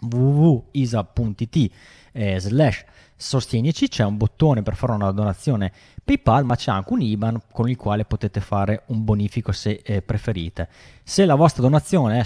www.isa.it eh, slash Sostienici, c'è un bottone per fare una donazione PayPal, ma c'è anche un IBAN con il quale potete fare un bonifico se eh, preferite. Se la vostra donazione è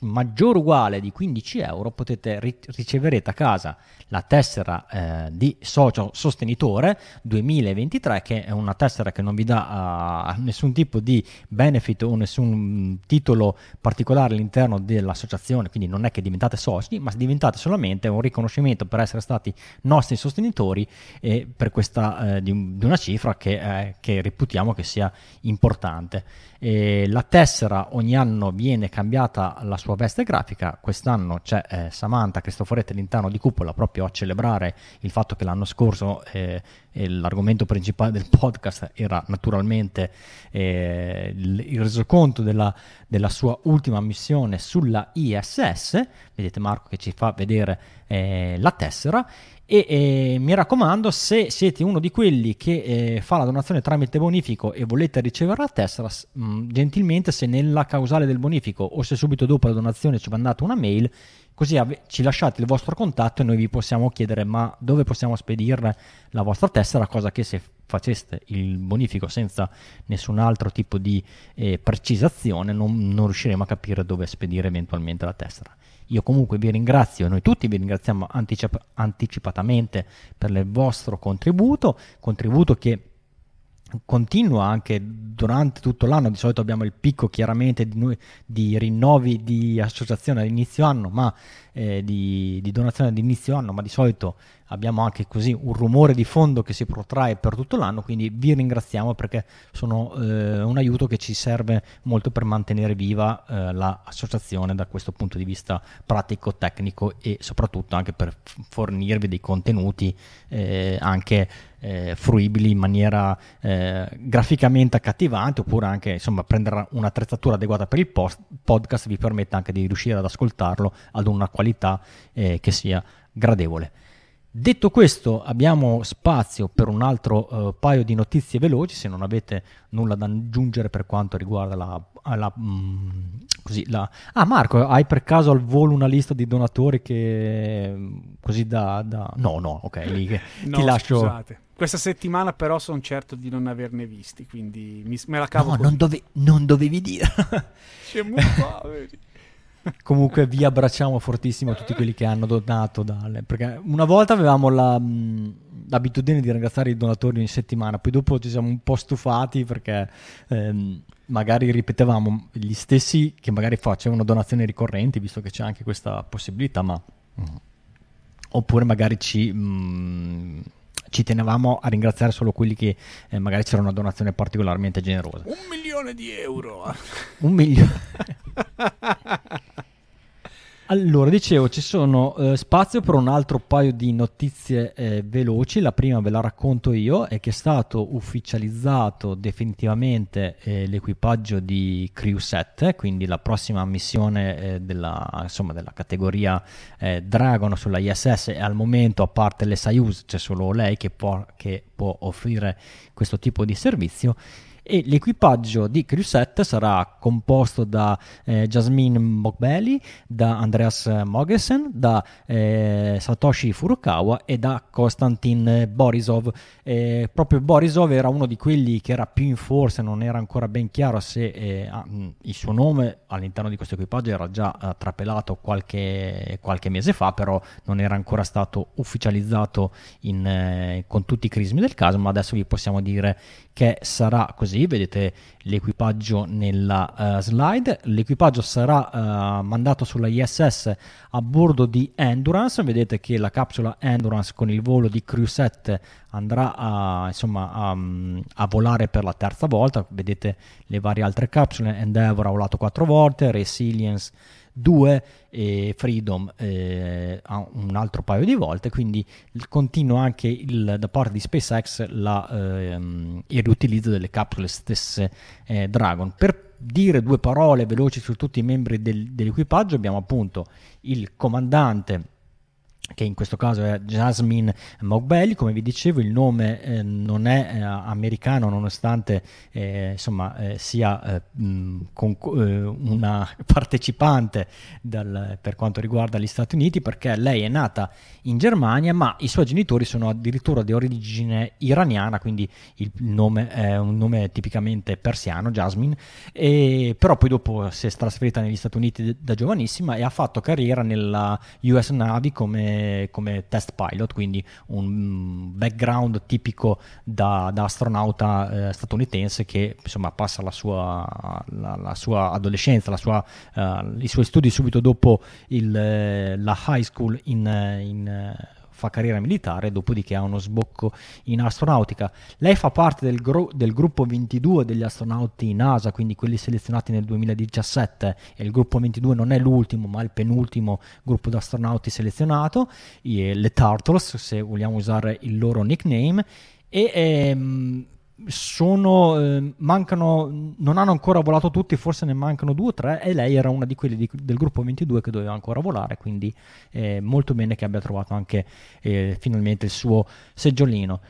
maggiore o uguale di 15 euro, potete ri- riceverete a casa la tessera eh, di socio sostenitore 2023, che è una tessera che non vi dà uh, nessun tipo di benefit o nessun titolo particolare all'interno dell'associazione, quindi non è che diventate soci, ma diventate solamente un riconoscimento per essere stati nostri sostenitori e per questa eh, di, di, una cifra che, eh, che reputiamo che sia importante. La tessera ogni anno viene cambiata la sua veste grafica, quest'anno c'è eh, Samantha Cristoforetti all'interno di Cupola proprio a celebrare il fatto che l'anno scorso eh, l'argomento principale del podcast era naturalmente eh, il, il, resoconto della, della, sua ultima missione sulla ISS, vedete Marco che ci fa vedere eh, la tessera e eh, mi raccomando se siete uno di quelli che eh, fa la donazione tramite bonifico e volete ricevere la tessera mh, mm, gentilmente se nella causale del bonifico o se subito dopo la donazione ci mandate una mail così ave- ci lasciate il vostro contatto e noi vi possiamo chiedere ma dove possiamo spedire la vostra tessera? Cosa che se faceste il bonifico senza nessun altro tipo di eh, precisazione non, non riusciremo a capire dove spedire eventualmente la tessera io comunque vi ringrazio, noi tutti vi ringraziamo anticip- anticipatamente per il vostro contributo, contributo che continua anche durante tutto l'anno, di solito abbiamo il picco chiaramente di, noi, di rinnovi di associazione all'inizio anno, ma eh, di, di, donazione ad inizio anno, ma di solito abbiamo anche così un rumore di fondo che si protrae per tutto l'anno, quindi vi ringraziamo perché sono eh, un aiuto che ci serve molto per mantenere viva eh, l'associazione da questo punto di vista pratico, tecnico e soprattutto anche per fornirvi dei contenuti eh, anche eh, fruibili in maniera eh, graficamente accattivante oppure anche insomma prendere un'attrezzatura adeguata per il post- podcast vi permette anche di riuscire ad ascoltarlo ad una qualità eh, che sia gradevole. Detto questo, abbiamo spazio per un altro uh, paio di notizie veloci, se non avete nulla da aggiungere per quanto riguarda la... la, mm, così, la... Ah Marco, hai per caso al volo una lista di donatori che... Mm, così da... da... No, no, ok, lì no, ti lascio... Scusate. Questa settimana però sono certo di non averne visti, quindi mi, me la cavo No, non, dove... non, dovevi dire. Siamo poveri. Comunque vi abbracciamo fortissimo a tutti quelli che hanno donato. Dalle, perché una volta avevamo la, mh, l'abitudine di ringraziare i donatori ogni settimana, poi dopo ci siamo un po' stufati perché ehm, magari ripetevamo gli stessi che magari facevano donazioni ricorrenti, visto che c'è anche questa possibilità, ma... Mh. Oppure magari ci... Mh, ci tenevamo a ringraziare solo quelli che eh, magari c'era una donazione particolarmente generosa. Un milione di euro! Un milione. Allora, dicevo, ci sono eh, spazio per un altro paio di notizie eh, veloci. La prima ve la racconto io, è che è stato ufficializzato definitivamente eh, l'equipaggio di Crew 7, quindi la prossima missione eh, della, insomma, della, categoria eh, Dragon sulla ISS e al momento, a parte le Soyuz, c'è solo lei che può, che può offrire questo tipo di servizio e l'equipaggio di Crew 7 sarà composto da eh, Jasmine Mogbeli, da Andreas Mogesen, da eh, Satoshi Furukawa e da Konstantin Borisov. Eh, proprio Borisov era uno di quelli che era più in forza, non era ancora ben chiaro se eh, ah, il suo nome all'interno di questo equipaggio era già eh, trapelato qualche, qualche, mese fa, però non era ancora stato ufficializzato in, eh, con tutti i crismi del caso, ma adesso vi possiamo dire che sarà così, vedete l'equipaggio nella uh, slide, l'equipaggio sarà uh, mandato sulla ISS a bordo di Endurance, vedete che la capsula Endurance con il volo di Crew 7 andrà a, insomma, a, a, volare per la terza volta, vedete le varie altre capsule, Endeavour ha volato quattro volte, Resilience 2 e Freedom eh, un altro paio di volte, quindi continua anche il, da parte di SpaceX la, ehm, il riutilizzo delle capsule stesse eh, Dragon. Per dire due parole veloci su tutti i membri del, dell'equipaggio abbiamo appunto il comandante che in questo caso è Jasmine Mogbelli, come vi dicevo il nome eh, non è eh, americano nonostante eh, insomma, eh, sia eh, con, eh, una partecipante dal, per quanto riguarda gli Stati Uniti perché lei è nata in Germania ma i suoi genitori sono addirittura di origine iraniana quindi il nome è un nome tipicamente persiano, Jasmine, e, però poi dopo si è trasferita negli Stati Uniti da giovanissima e ha fatto carriera nella US Navy come come, test pilot, quindi un background tipico da, da astronauta eh, statunitense che insomma passa la sua, la, la sua adolescenza, sua, uh, i suoi studi subito dopo il, eh, la high school in, in fa carriera militare, dopodiché ha uno sbocco in astronautica. Lei fa parte del, gro- del, gruppo 22 degli astronauti NASA, quindi quelli selezionati nel 2017, e il gruppo 22 non è l'ultimo, ma il penultimo gruppo di astronauti selezionato, le Turtles, se vogliamo usare il loro nickname, e ehm, sono, eh, mancano, non hanno ancora volato tutti, forse ne mancano due o tre e lei era una di quelli di, del gruppo 22 che doveva ancora volare, quindi eh, molto bene che abbia trovato anche eh, finalmente il suo seggiolino.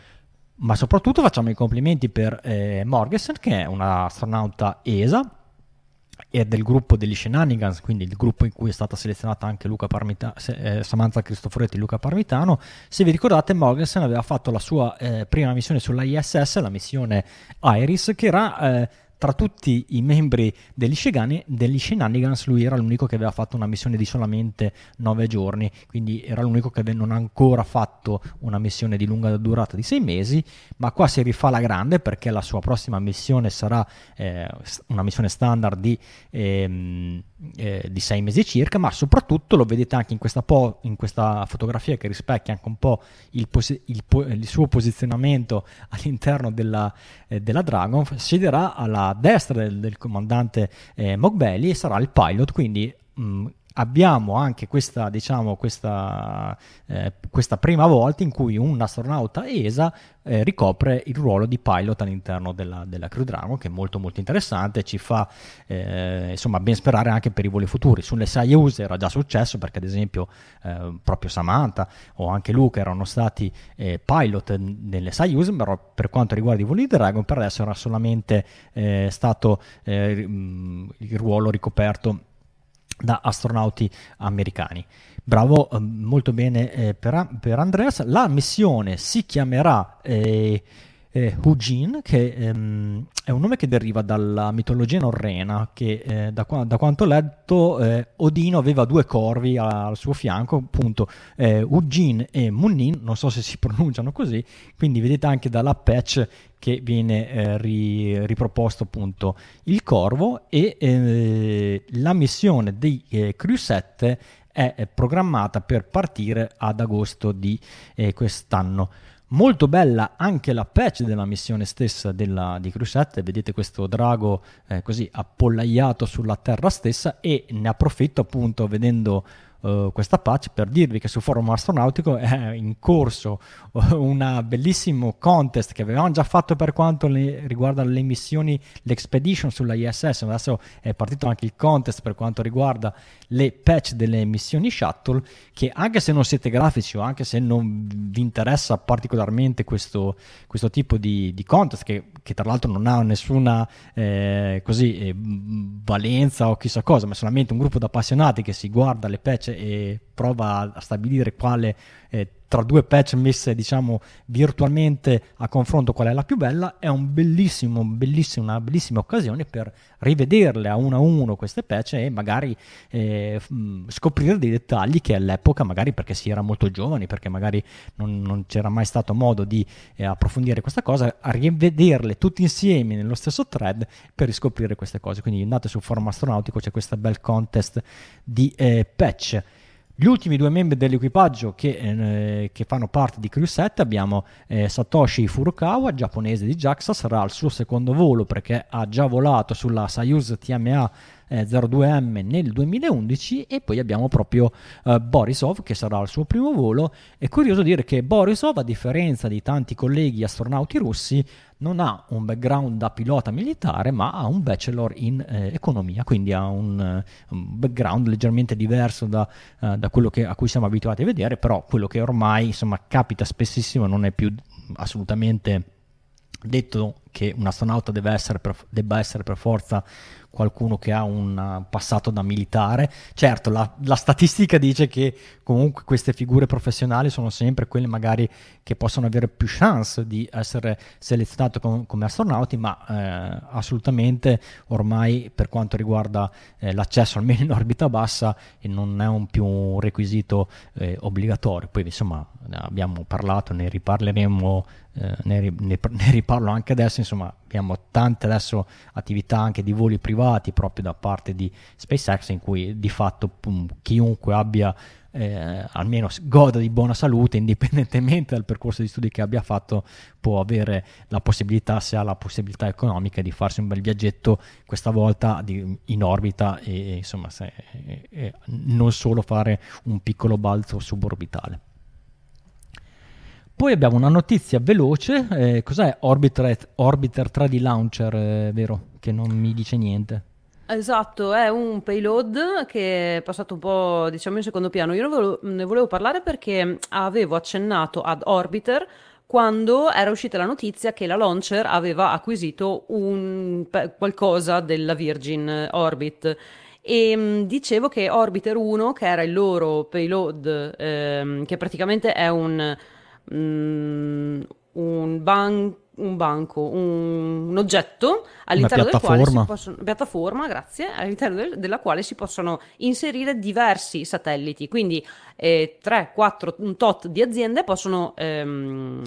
Ma soprattutto facciamo i complimenti per eh, Morgensen che è un'astronauta ESA e del gruppo degli Shenanigans, quindi il gruppo in cui è stata selezionata anche Luca Parmita- eh, Samantha Cristoforetti e Luca Parmitano. Se vi ricordate, Morgensen aveva fatto la sua eh, prima missione sulla ISS, la missione Iris, che era eh, tra tutti i membri degli, Shegani, degli Shenanigans lui era l'unico che aveva fatto una missione di solamente 9 giorni, quindi era l'unico che non ha ancora fatto una missione di lunga durata di 6 mesi, ma qua si rifà la grande perché la sua prossima missione sarà eh, una missione standard di... Ehm, eh, di sei mesi circa, ma soprattutto lo vedete anche in questa, po- in questa fotografia che rispecchia anche un po' il, posi- il, po- il suo posizionamento all'interno della, eh, della, Dragon, siederà alla destra del, del comandante eh, Mogbelli e sarà il pilot, quindi mh, abbiamo anche questa, diciamo, questa, eh, questa, prima volta in cui un astronauta ESA eh, ricopre il ruolo di pilot all'interno della, della Crew Dragon, che è molto molto interessante, ci fa eh, insomma ben sperare anche per i voli futuri. Sulle Soyuz era già successo perché ad esempio eh, proprio Samantha o anche Luca erano stati eh, pilot nelle Soyuz, però per quanto riguarda i voli di Dragon per adesso era solamente eh, stato il ruolo ricoperto da astronauti americani. Bravo, eh, molto bene eh, per, per, Andreas. La missione si chiamerà eh, eh, Hujin, che ehm, è un nome che deriva dalla mitologia norrena, che eh, da, da, quanto ho letto eh, Odino aveva due corvi al suo fianco, appunto eh, Ujin e Munnin, non so se si pronunciano così, quindi vedete anche dalla patch che viene eh, ri, riproposto appunto il corvo e eh, la missione di eh, Crew 7 è programmata per partire ad agosto di eh, quest'anno. Molto bella anche la patch della missione stessa della, di Crusette, vedete questo drago eh, così appollaiato sulla terra stessa e ne approfitto appunto vedendo uh, questa patch per dirvi che su Forum Astronautico è in corso un bellissimo contest che avevamo già fatto per quanto le, riguarda le missioni, l'expedition sulla ISS, adesso è partito anche il contest per quanto riguarda le patch delle missioni shuttle che anche se non siete grafici o anche se non vi interessa particolarmente questo, questo tipo di, di contest che, che, tra l'altro non ha nessuna eh, così, eh, valenza o chissà cosa ma solamente un gruppo di appassionati che si guarda le patch e prova a stabilire quale eh, tra due patch messe diciamo virtualmente a confronto qual è la più bella è un bellissimo, bellissimo, una bellissima occasione per rivederle a uno a uno queste patch e magari eh, scoprire dei dettagli che all'epoca magari perché si era molto giovani perché magari non, non c'era mai stato modo di eh, approfondire questa cosa a rivederle tutti insieme nello stesso thread per riscoprire queste cose. Quindi andate sul forum astronautico c'è questa bel contest di eh, patch gli ultimi due membri dell'equipaggio che, eh, che fanno parte di Crew 7 abbiamo eh, Satoshi Furukawa, giapponese di JAXA, sarà al suo secondo volo perché ha già volato sulla Soyuz TMA eh, 02M nel 2011 e poi abbiamo proprio eh, Borisov che sarà il suo primo volo. È curioso dire che Borisov, a differenza di tanti colleghi astronauti russi, non ha un background da pilota militare, ma ha un bachelor in eh, economia, quindi ha un, eh, un, background leggermente diverso da, uh, da quello che, a cui siamo abituati a vedere, però quello che ormai insomma, capita spessissimo non è più assolutamente detto che un astronauta essere per, debba essere per forza qualcuno che ha un passato da militare. Certo, la, la, statistica dice che comunque queste figure professionali sono sempre quelle magari che possono avere più chance di essere selezionate com- come astronauti, ma eh, assolutamente ormai per quanto riguarda eh, l'accesso almeno in orbita bassa non è un più un requisito eh, obbligatorio. Poi insomma abbiamo parlato, ne riparleremo, eh, ne, ne, ne riparlo anche adesso, insomma abbiamo tante adesso attività anche di voli privati proprio da parte di SpaceX in cui di fatto pum, chiunque abbia eh, almeno goda di buona salute indipendentemente dal percorso di studi che abbia fatto può avere la possibilità se ha la possibilità economica di farsi un bel viaggetto questa volta di, in orbita e insomma se, e, non solo fare un piccolo balzo suborbitale poi abbiamo una notizia veloce, eh, cos'è Orbiter, Orbiter 3D Launcher, eh, vero? Che non mi dice niente. Esatto, è un payload che è passato un po' diciamo in secondo piano. Io ne volevo, ne volevo parlare perché avevo accennato ad Orbiter quando era uscita la notizia che la launcher aveva acquisito un, qualcosa della Virgin Orbit e mh, dicevo che Orbiter 1, che era il loro payload, ehm, che praticamente è un mm, un, ban- un, banco, un, un oggetto all'interno del quale si possono, piattaforma, grazie, all'interno del, della quale si possono inserire diversi satelliti. Quindi eh, 3, 4, un tot di aziende possono ehm,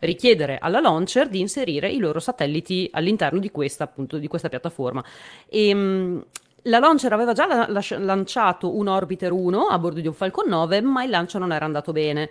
richiedere alla launcher di inserire i loro satelliti all'interno di questa, appunto, di questa piattaforma. E, ehm, la launcher aveva già la- la- lanciato un Orbiter 1 a bordo di un Falcon 9, ma il lancio non era andato bene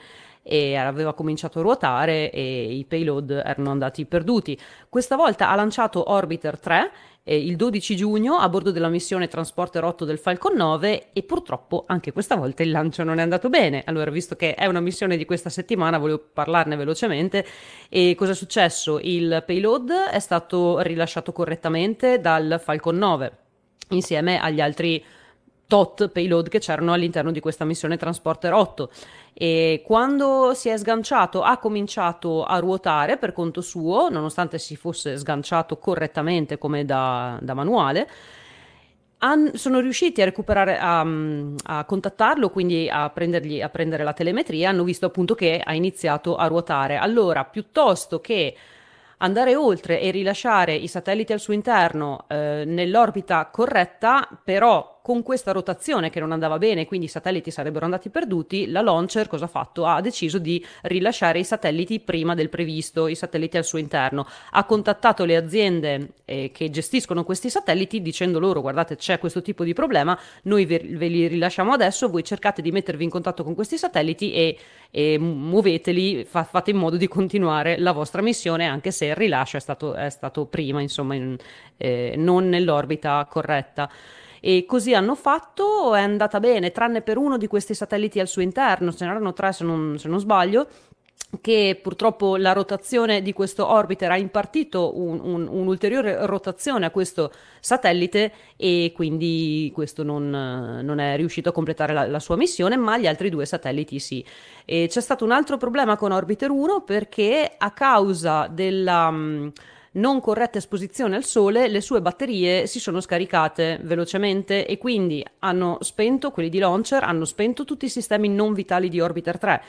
e aveva cominciato a ruotare e i payload erano andati perduti. Questa volta ha lanciato Orbiter 3 eh, il 12 giugno a bordo della missione Transporter 8 del Falcon 9 e purtroppo anche questa volta il lancio non è andato bene. Allora, visto che è una missione di questa settimana, volevo parlarne velocemente. E cosa è successo? Il payload è stato rilasciato correttamente dal Falcon 9 insieme agli altri tot payload che c'erano all'interno di questa missione Transporter 8 e quando si è sganciato ha cominciato a ruotare per conto suo, nonostante si fosse sganciato correttamente come da, da manuale. Han, sono riusciti a recuperare, a, a contattarlo, quindi a, a prendere la telemetria, hanno visto appunto che ha iniziato a ruotare. Allora, piuttosto che andare oltre e rilasciare i satelliti al suo interno eh, nell'orbita corretta, però con questa rotazione che non andava bene, quindi i satelliti sarebbero andati perduti, la launcher cosa ha fatto? Ha deciso di rilasciare i satelliti prima del previsto, i satelliti al suo interno. Ha contattato le aziende eh, che gestiscono questi satelliti dicendo loro guardate c'è questo tipo di problema, noi ve, ve li rilasciamo adesso, voi cercate di mettervi in contatto con questi satelliti e, e muoveteli, fa, fate in modo di continuare la vostra missione anche se il rilascio è stato, è stato prima, insomma, in, eh, non nell'orbita corretta. E così hanno fatto, è andata bene, tranne per uno di questi satelliti al suo interno, ce n'erano tre se non, se non sbaglio, che purtroppo la rotazione di questo orbiter ha impartito un, un, un'ulteriore rotazione a questo satellite e quindi questo non, non è riuscito a completare la, la, sua missione, ma gli altri due satelliti sì. E c'è stato un altro problema con Orbiter 1 perché a causa della non corretta esposizione al sole, le sue batterie si sono scaricate velocemente e quindi hanno spento, quelli di launcher, hanno spento tutti i sistemi non vitali di Orbiter 3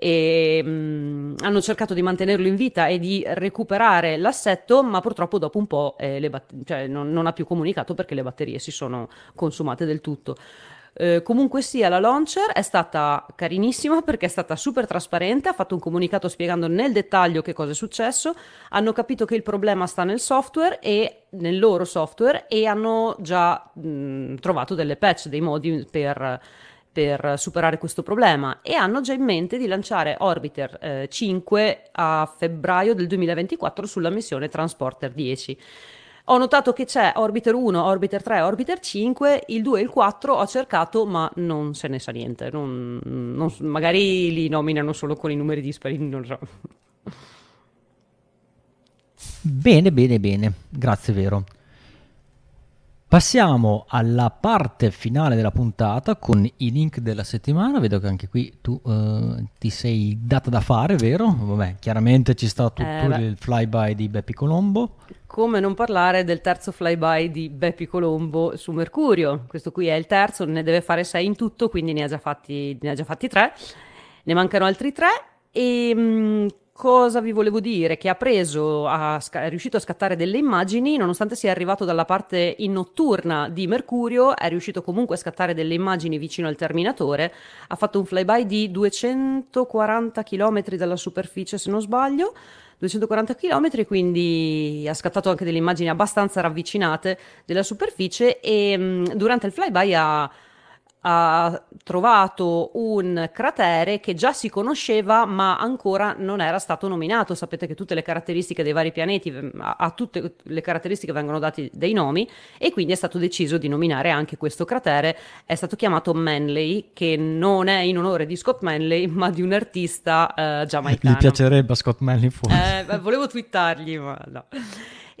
e mh, mm, hanno cercato di mantenerlo in vita e di recuperare l'assetto, ma purtroppo dopo un po' eh, bat- cioè non, non, ha più comunicato perché le batterie si sono consumate del tutto. Eh, comunque sia, la launcher è stata carinissima perché è stata super trasparente, ha fatto un comunicato spiegando nel dettaglio che cosa è successo, hanno capito che il problema sta nel software e nel loro software e hanno già mh, trovato delle patch, dei modi per per superare questo problema e hanno già in mente di lanciare Orbiter eh, 5 a febbraio del 2024 sulla missione Transporter 10. Ho notato che c'è Orbiter 1, Orbiter 3, Orbiter 5, il 2 e il 4 ho cercato ma non se ne sa niente, non, non, magari li nominano solo con i numeri dispari, non so. Bene, bene, bene, grazie Vero. Passiamo alla parte finale della puntata con i link della settimana. Vedo che anche qui tu uh, ti sei data da fare, vero? Vabbè, chiaramente ci sta tutto eh, il flyby di Beppi Colombo. Come non parlare del terzo flyby di Beppi Colombo su Mercurio? Questo qui è il terzo, ne deve fare sei in tutto, quindi ne ha già fatti, ne ha già fatti tre. Ne mancano altri tre. E mh, mm, cosa vi volevo dire? Che ha preso, ha, è riuscito a scattare delle immagini, nonostante sia arrivato dalla parte in notturna di Mercurio, è riuscito comunque a scattare delle immagini vicino al terminatore. Ha fatto un flyby di 240 km dalla superficie, se non sbaglio. 240 km, quindi ha scattato anche delle immagini abbastanza ravvicinate della superficie e mh, durante il flyby ha ha trovato un cratere che già si conosceva ma ancora non era stato nominato. Sapete che tutte le caratteristiche dei vari pianeti, a, a tutte le caratteristiche vengono dati dei nomi e quindi è stato deciso di nominare anche questo cratere. È stato chiamato Manley, che non è in onore di Scott Manley ma di un artista eh, giamaicano. Gli piacerebbe a Scott Manley forse. Eh, volevo twittargli ma no.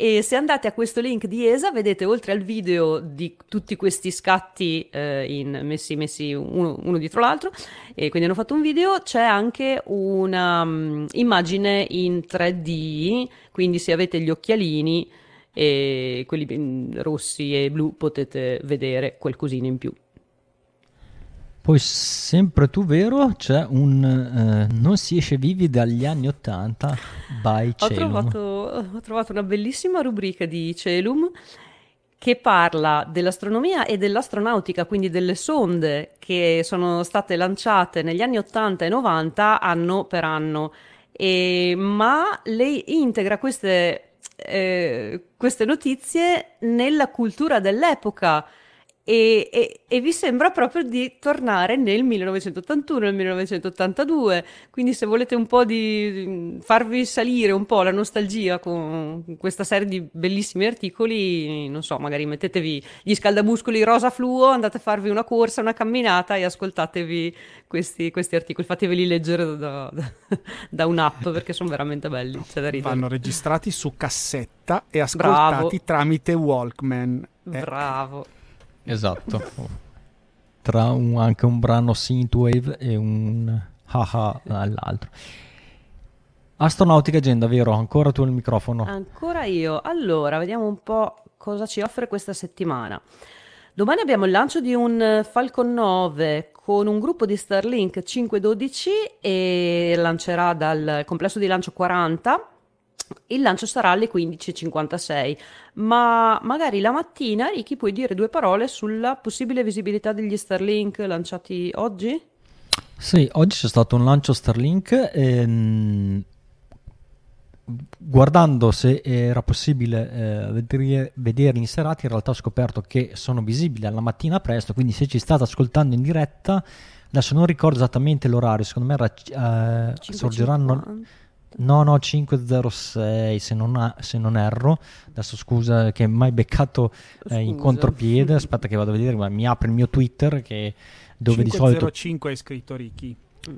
E se andate a questo link di ESA, vedete oltre al video di tutti questi scatti eh, in, messi, messi uno, uno, dietro l'altro, e quindi hanno fatto un video, c'è anche un'immagine um, in 3D, quindi se avete gli occhialini e quelli mm, rossi e blu potete vedere qualcosina in più. Poi sempre tu vero, c'è un eh, non si esce vivi dagli anni 80 by ho trovato, ho trovato una bellissima rubrica di Celum che parla dell'astronomia e dell'astronautica, quindi delle sonde che sono state lanciate negli anni 80 e 90 anno per anno, e, ma lei integra queste, eh, queste notizie nella cultura dell'epoca e, e, e, vi sembra proprio di tornare nel 1981, nel 1982, quindi se volete un po' di farvi salire un po' la nostalgia con questa serie di bellissimi articoli, non so, magari mettetevi gli scaldamuscoli rosa fluo, andate a farvi una corsa, una camminata e ascoltatevi questi, questi articoli, fateveli leggere da, da, da un'app perché sono veramente belli, c'è da ridere. Vanno registrati su cassetta e ascoltati Bravo. tramite Walkman. Eh. Bravo. Esatto. Tra un, anche un brano synthwave e un haha all'altro. Astronautica Agenda, vero? Ancora tu il microfono. Ancora io. Allora, vediamo un po' cosa ci offre questa settimana. Domani abbiamo il lancio di un Falcon 9 con un gruppo di Starlink 512 e lancerà dal complesso di lancio 40 il lancio sarà alle 15.56, ma magari la mattina, Ricky, puoi dire due parole sulla possibile visibilità degli Starlink lanciati oggi? Sì, oggi c'è stato un lancio Starlink. Ehm, guardando se era possibile eh, vedere, vederli in serata, in realtà ho scoperto che sono visibili alla mattina presto, quindi se ci state ascoltando in diretta, adesso non ricordo esattamente l'orario, secondo me era, eh, sorgeranno... No, no, 506 se non, ha, se non erro. Adesso scusa che mai beccato eh, in contropiede. Aspetta che vado a vedere, ma mi apre il mio Twitter che dove 505 di solito 505 è scritto Ricky.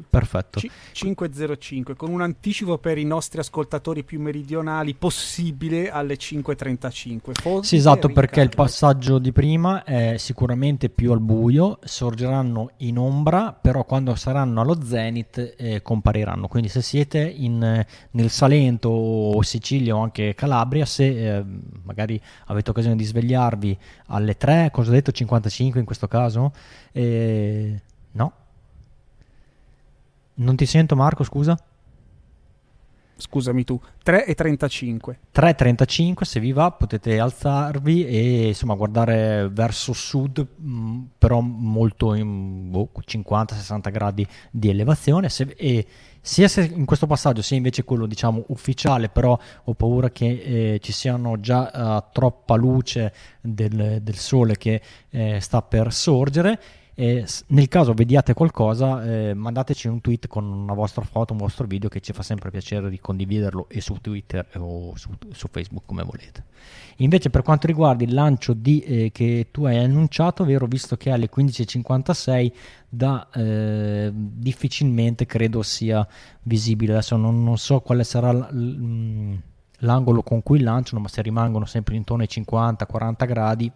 Perfetto. C- 505 con un anticipo per i nostri ascoltatori più meridionali possibile alle 535. Fonte sì, esatto, perché il passaggio di prima è sicuramente più al buio, sorgeranno in ombra, però quando saranno allo zenith eh, compariranno. Quindi se siete in, nel Salento o Sicilia o anche Calabria, se eh, magari avete occasione di svegliarvi alle 3, cosa ho detto 55 in questo caso? Eh, no, non ti sento Marco, scusa? Scusami tu, 3,35. 3,35 se vi va potete alzarvi e insomma guardare verso sud, mh, mm, però molto in boh, 50-60 gradi di elevazione. Se, e sia se in questo passaggio sia invece quello diciamo ufficiale, però ho paura che eh, ci siano già uh, troppa luce del, del sole che eh, sta per sorgere Eh, nel caso vediate qualcosa, eh, mandateci un tweet con una vostra foto, un vostro video che ci fa sempre piacere di condividerlo e su Twitter o su, su Facebook come volete. Invece per quanto riguarda il lancio di, eh, che tu hai annunciato, vero, visto che è alle 15.56, da, eh, difficilmente credo sia visibile. Adesso non, non so quale sarà l'angolo con cui lanciano, ma se rimangono sempre intorno ai 50-40 gradi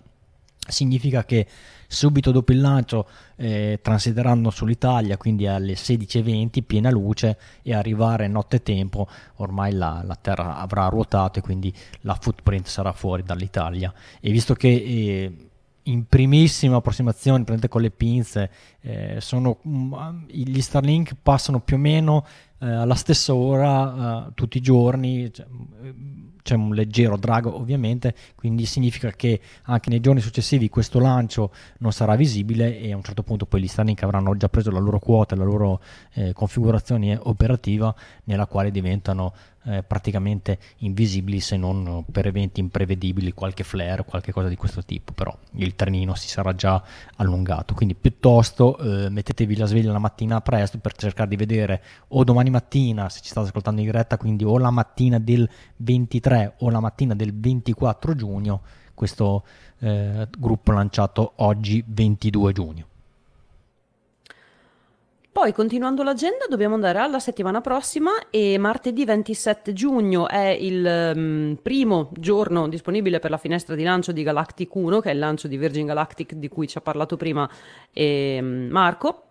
significa che subito dopo il lancio eh, transiteranno sull'Italia, quindi alle 16.20 piena luce e arrivare nottetempo ormai la, la, Terra avrà ruotato e quindi la footprint sarà fuori dall'Italia. E visto che eh, in primissima approssimazione, prendete con le pinze, eh, sono, mm, gli Starlink passano più o meno eh, alla stessa ora eh, tutti i giorni. Cioè, c'è un leggero drag ovviamente, quindi significa che anche nei giorni successivi questo lancio non sarà visibile e a un certo punto poi gli Starlink avranno già preso la loro quota, la loro eh, configurazione operativa nella quale diventano eh, praticamente invisibili se non per eventi imprevedibili, qualche flare qualche cosa di questo tipo, però il trenino si sarà già allungato, quindi piuttosto eh, mettetevi la sveglia la mattina presto per cercare di vedere o domani mattina se ci state ascoltando in diretta, quindi o la mattina del 23 o la mattina del 24 giugno questo eh, gruppo lanciato oggi 22 giugno. Poi, continuando l'agenda, dobbiamo andare alla settimana prossima e martedì 27 giugno è il um, primo giorno disponibile per la finestra di lancio di Galactic 1, che è il lancio di Virgin Galactic di cui ci ha parlato prima eh, Marco.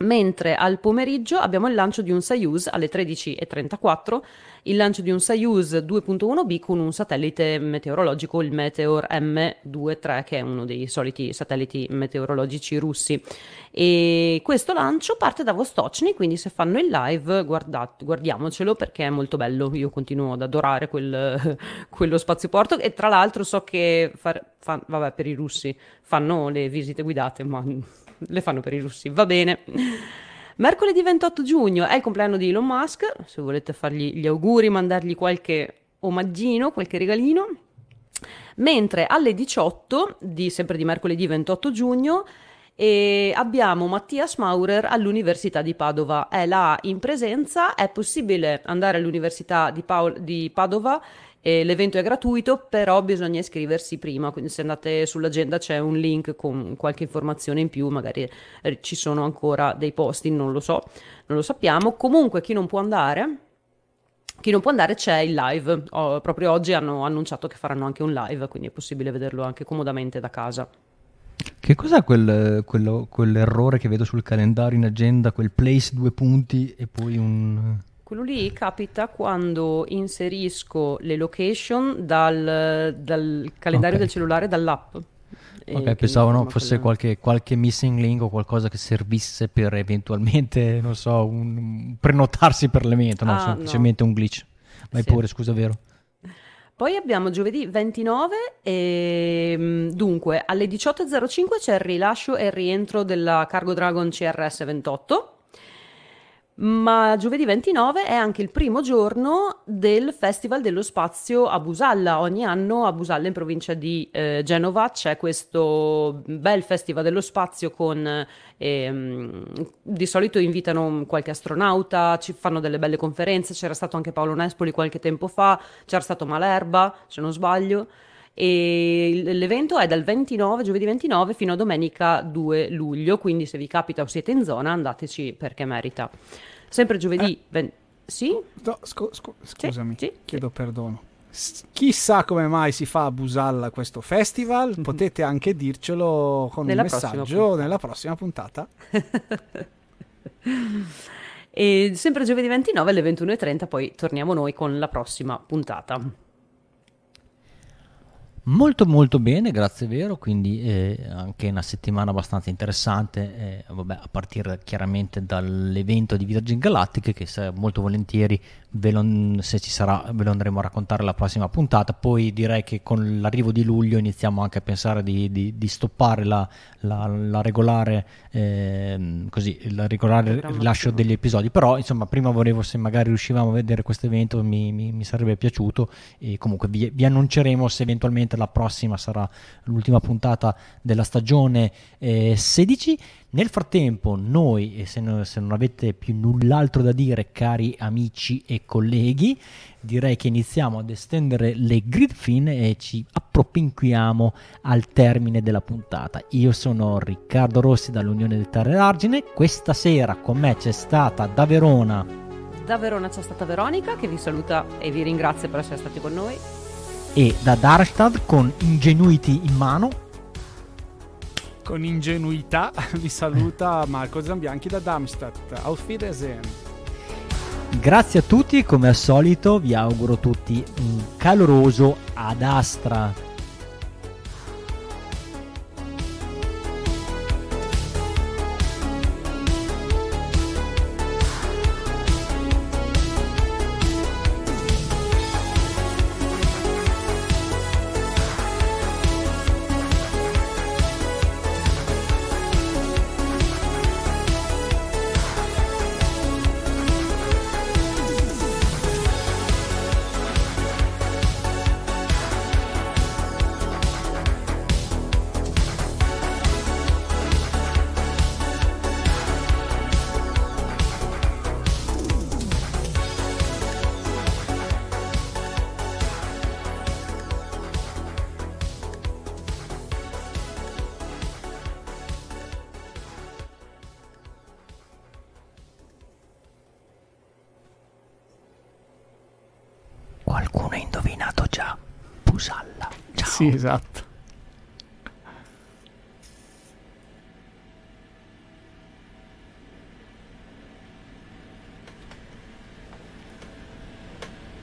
Mentre al pomeriggio abbiamo il lancio di un Soyuz alle 13.34, il lancio di un Soyuz 2.1b con un satellite meteorologico, il Meteor M23, che è uno dei soliti satelliti meteorologici russi. E questo lancio parte da Vostochny, quindi se fanno il live guardate, guardiamocelo perché è molto bello. Io continuo ad adorare quel, quello spazioporto e tra l'altro so che, far, fa, vabbè, per i russi fanno le visite guidate, ma le fanno per i russi, va bene. Mercoledì 28 giugno è il compleanno di Elon Musk, se volete fargli gli auguri, mandargli qualche omaggino, qualche regalino. Mentre alle 18 di sempre di mercoledì 28 giugno e abbiamo Mattias Maurer all'Università di Padova. È là in presenza, è possibile andare all'Università di, Paol- di Padova e l'evento è gratuito, però bisogna iscriversi prima, quindi se andate sull'agenda c'è un link con qualche informazione in più, magari eh, ci sono ancora dei posti, non lo so, non lo sappiamo. Comunque chi non può andare, chi non può andare c'è il live, oh, proprio oggi hanno annunciato che faranno anche un live, quindi è possibile vederlo anche comodamente da casa. Che cos'è quel, quello, quell'errore che vedo sul calendario in agenda, quel place due punti e poi un... Quello lì capita quando inserisco le location dal, dal calendario okay. del cellulare, dall'app. Ok, pensavo no, fosse qualche, qualche, missing link o qualcosa che servisse per eventualmente, non so, un, prenotarsi per l'evento, no, ah, semplicemente no. un glitch. Vai sì. pure, scusa, vero? Poi abbiamo giovedì 29 e mm, dunque alle 18.05 c'è il rilascio e il rientro della Cargo Dragon CRS 28 ma giovedì 29 è anche il primo giorno del Festival dello Spazio a Busalla. Ogni anno a Busalla, in provincia di eh, Genova, c'è questo bel Festival dello Spazio con... Eh, di solito invitano qualche astronauta, ci fanno delle belle conferenze. C'era stato anche Paolo Nespoli qualche tempo fa, c'era stato Malerba, se non sbaglio. E l'evento è dal 29, giovedì 29 fino a domenica 2 luglio, quindi se vi capita o siete in zona andateci perché merita. Sempre giovedì... Eh. Ven- sì? No, scu- scu- scusami, sì, sì, chiedo sì. perdono. S- chissà come mai si fa a Busalla questo festival, mm-hmm. potete anche dircelo con nella un messaggio nella prossima puntata. e sempre giovedì 29 alle 21.30 poi torniamo noi con la prossima puntata. Molto molto bene, grazie vero, quindi eh, anche una settimana abbastanza interessante, eh, vabbè, a partire chiaramente dall'evento di Virgin Galactic che molto volentieri lo, se ci sarà ve lo andremo a raccontare la prossima puntata, poi direi che con l'arrivo di luglio iniziamo anche a pensare di, di, di stoppare la, la, la regolare, eh, così, il regolare rilascio degli episodi, però insomma prima volevo se magari riuscivamo a vedere questo evento mi, mi, mi sarebbe piaciuto. E comunque vi, vi annunceremo se eventualmente la prossima sarà l'ultima puntata della stagione eh, 16. Nel frattempo, noi, se, no, se non avete più null'altro da dire, cari amici e colleghi, direi che iniziamo ad estendere le grid fin e ci appropinquiamo al termine della puntata. Io sono Riccardo Rossi dall'Unione del Terre Argine. Questa sera con me c'è stata da Verona. Da Verona c'è stata Veronica che vi saluta e vi ringrazia per essere stati con noi. E da Darmstadt con Ingenuity in mano con ingenuità vi saluta Marco Zambianchi da Darmstadt. Auf Wiedersehen. Grazie a tutti, come al solito vi auguro tutti un caloroso ad astra. Esatto.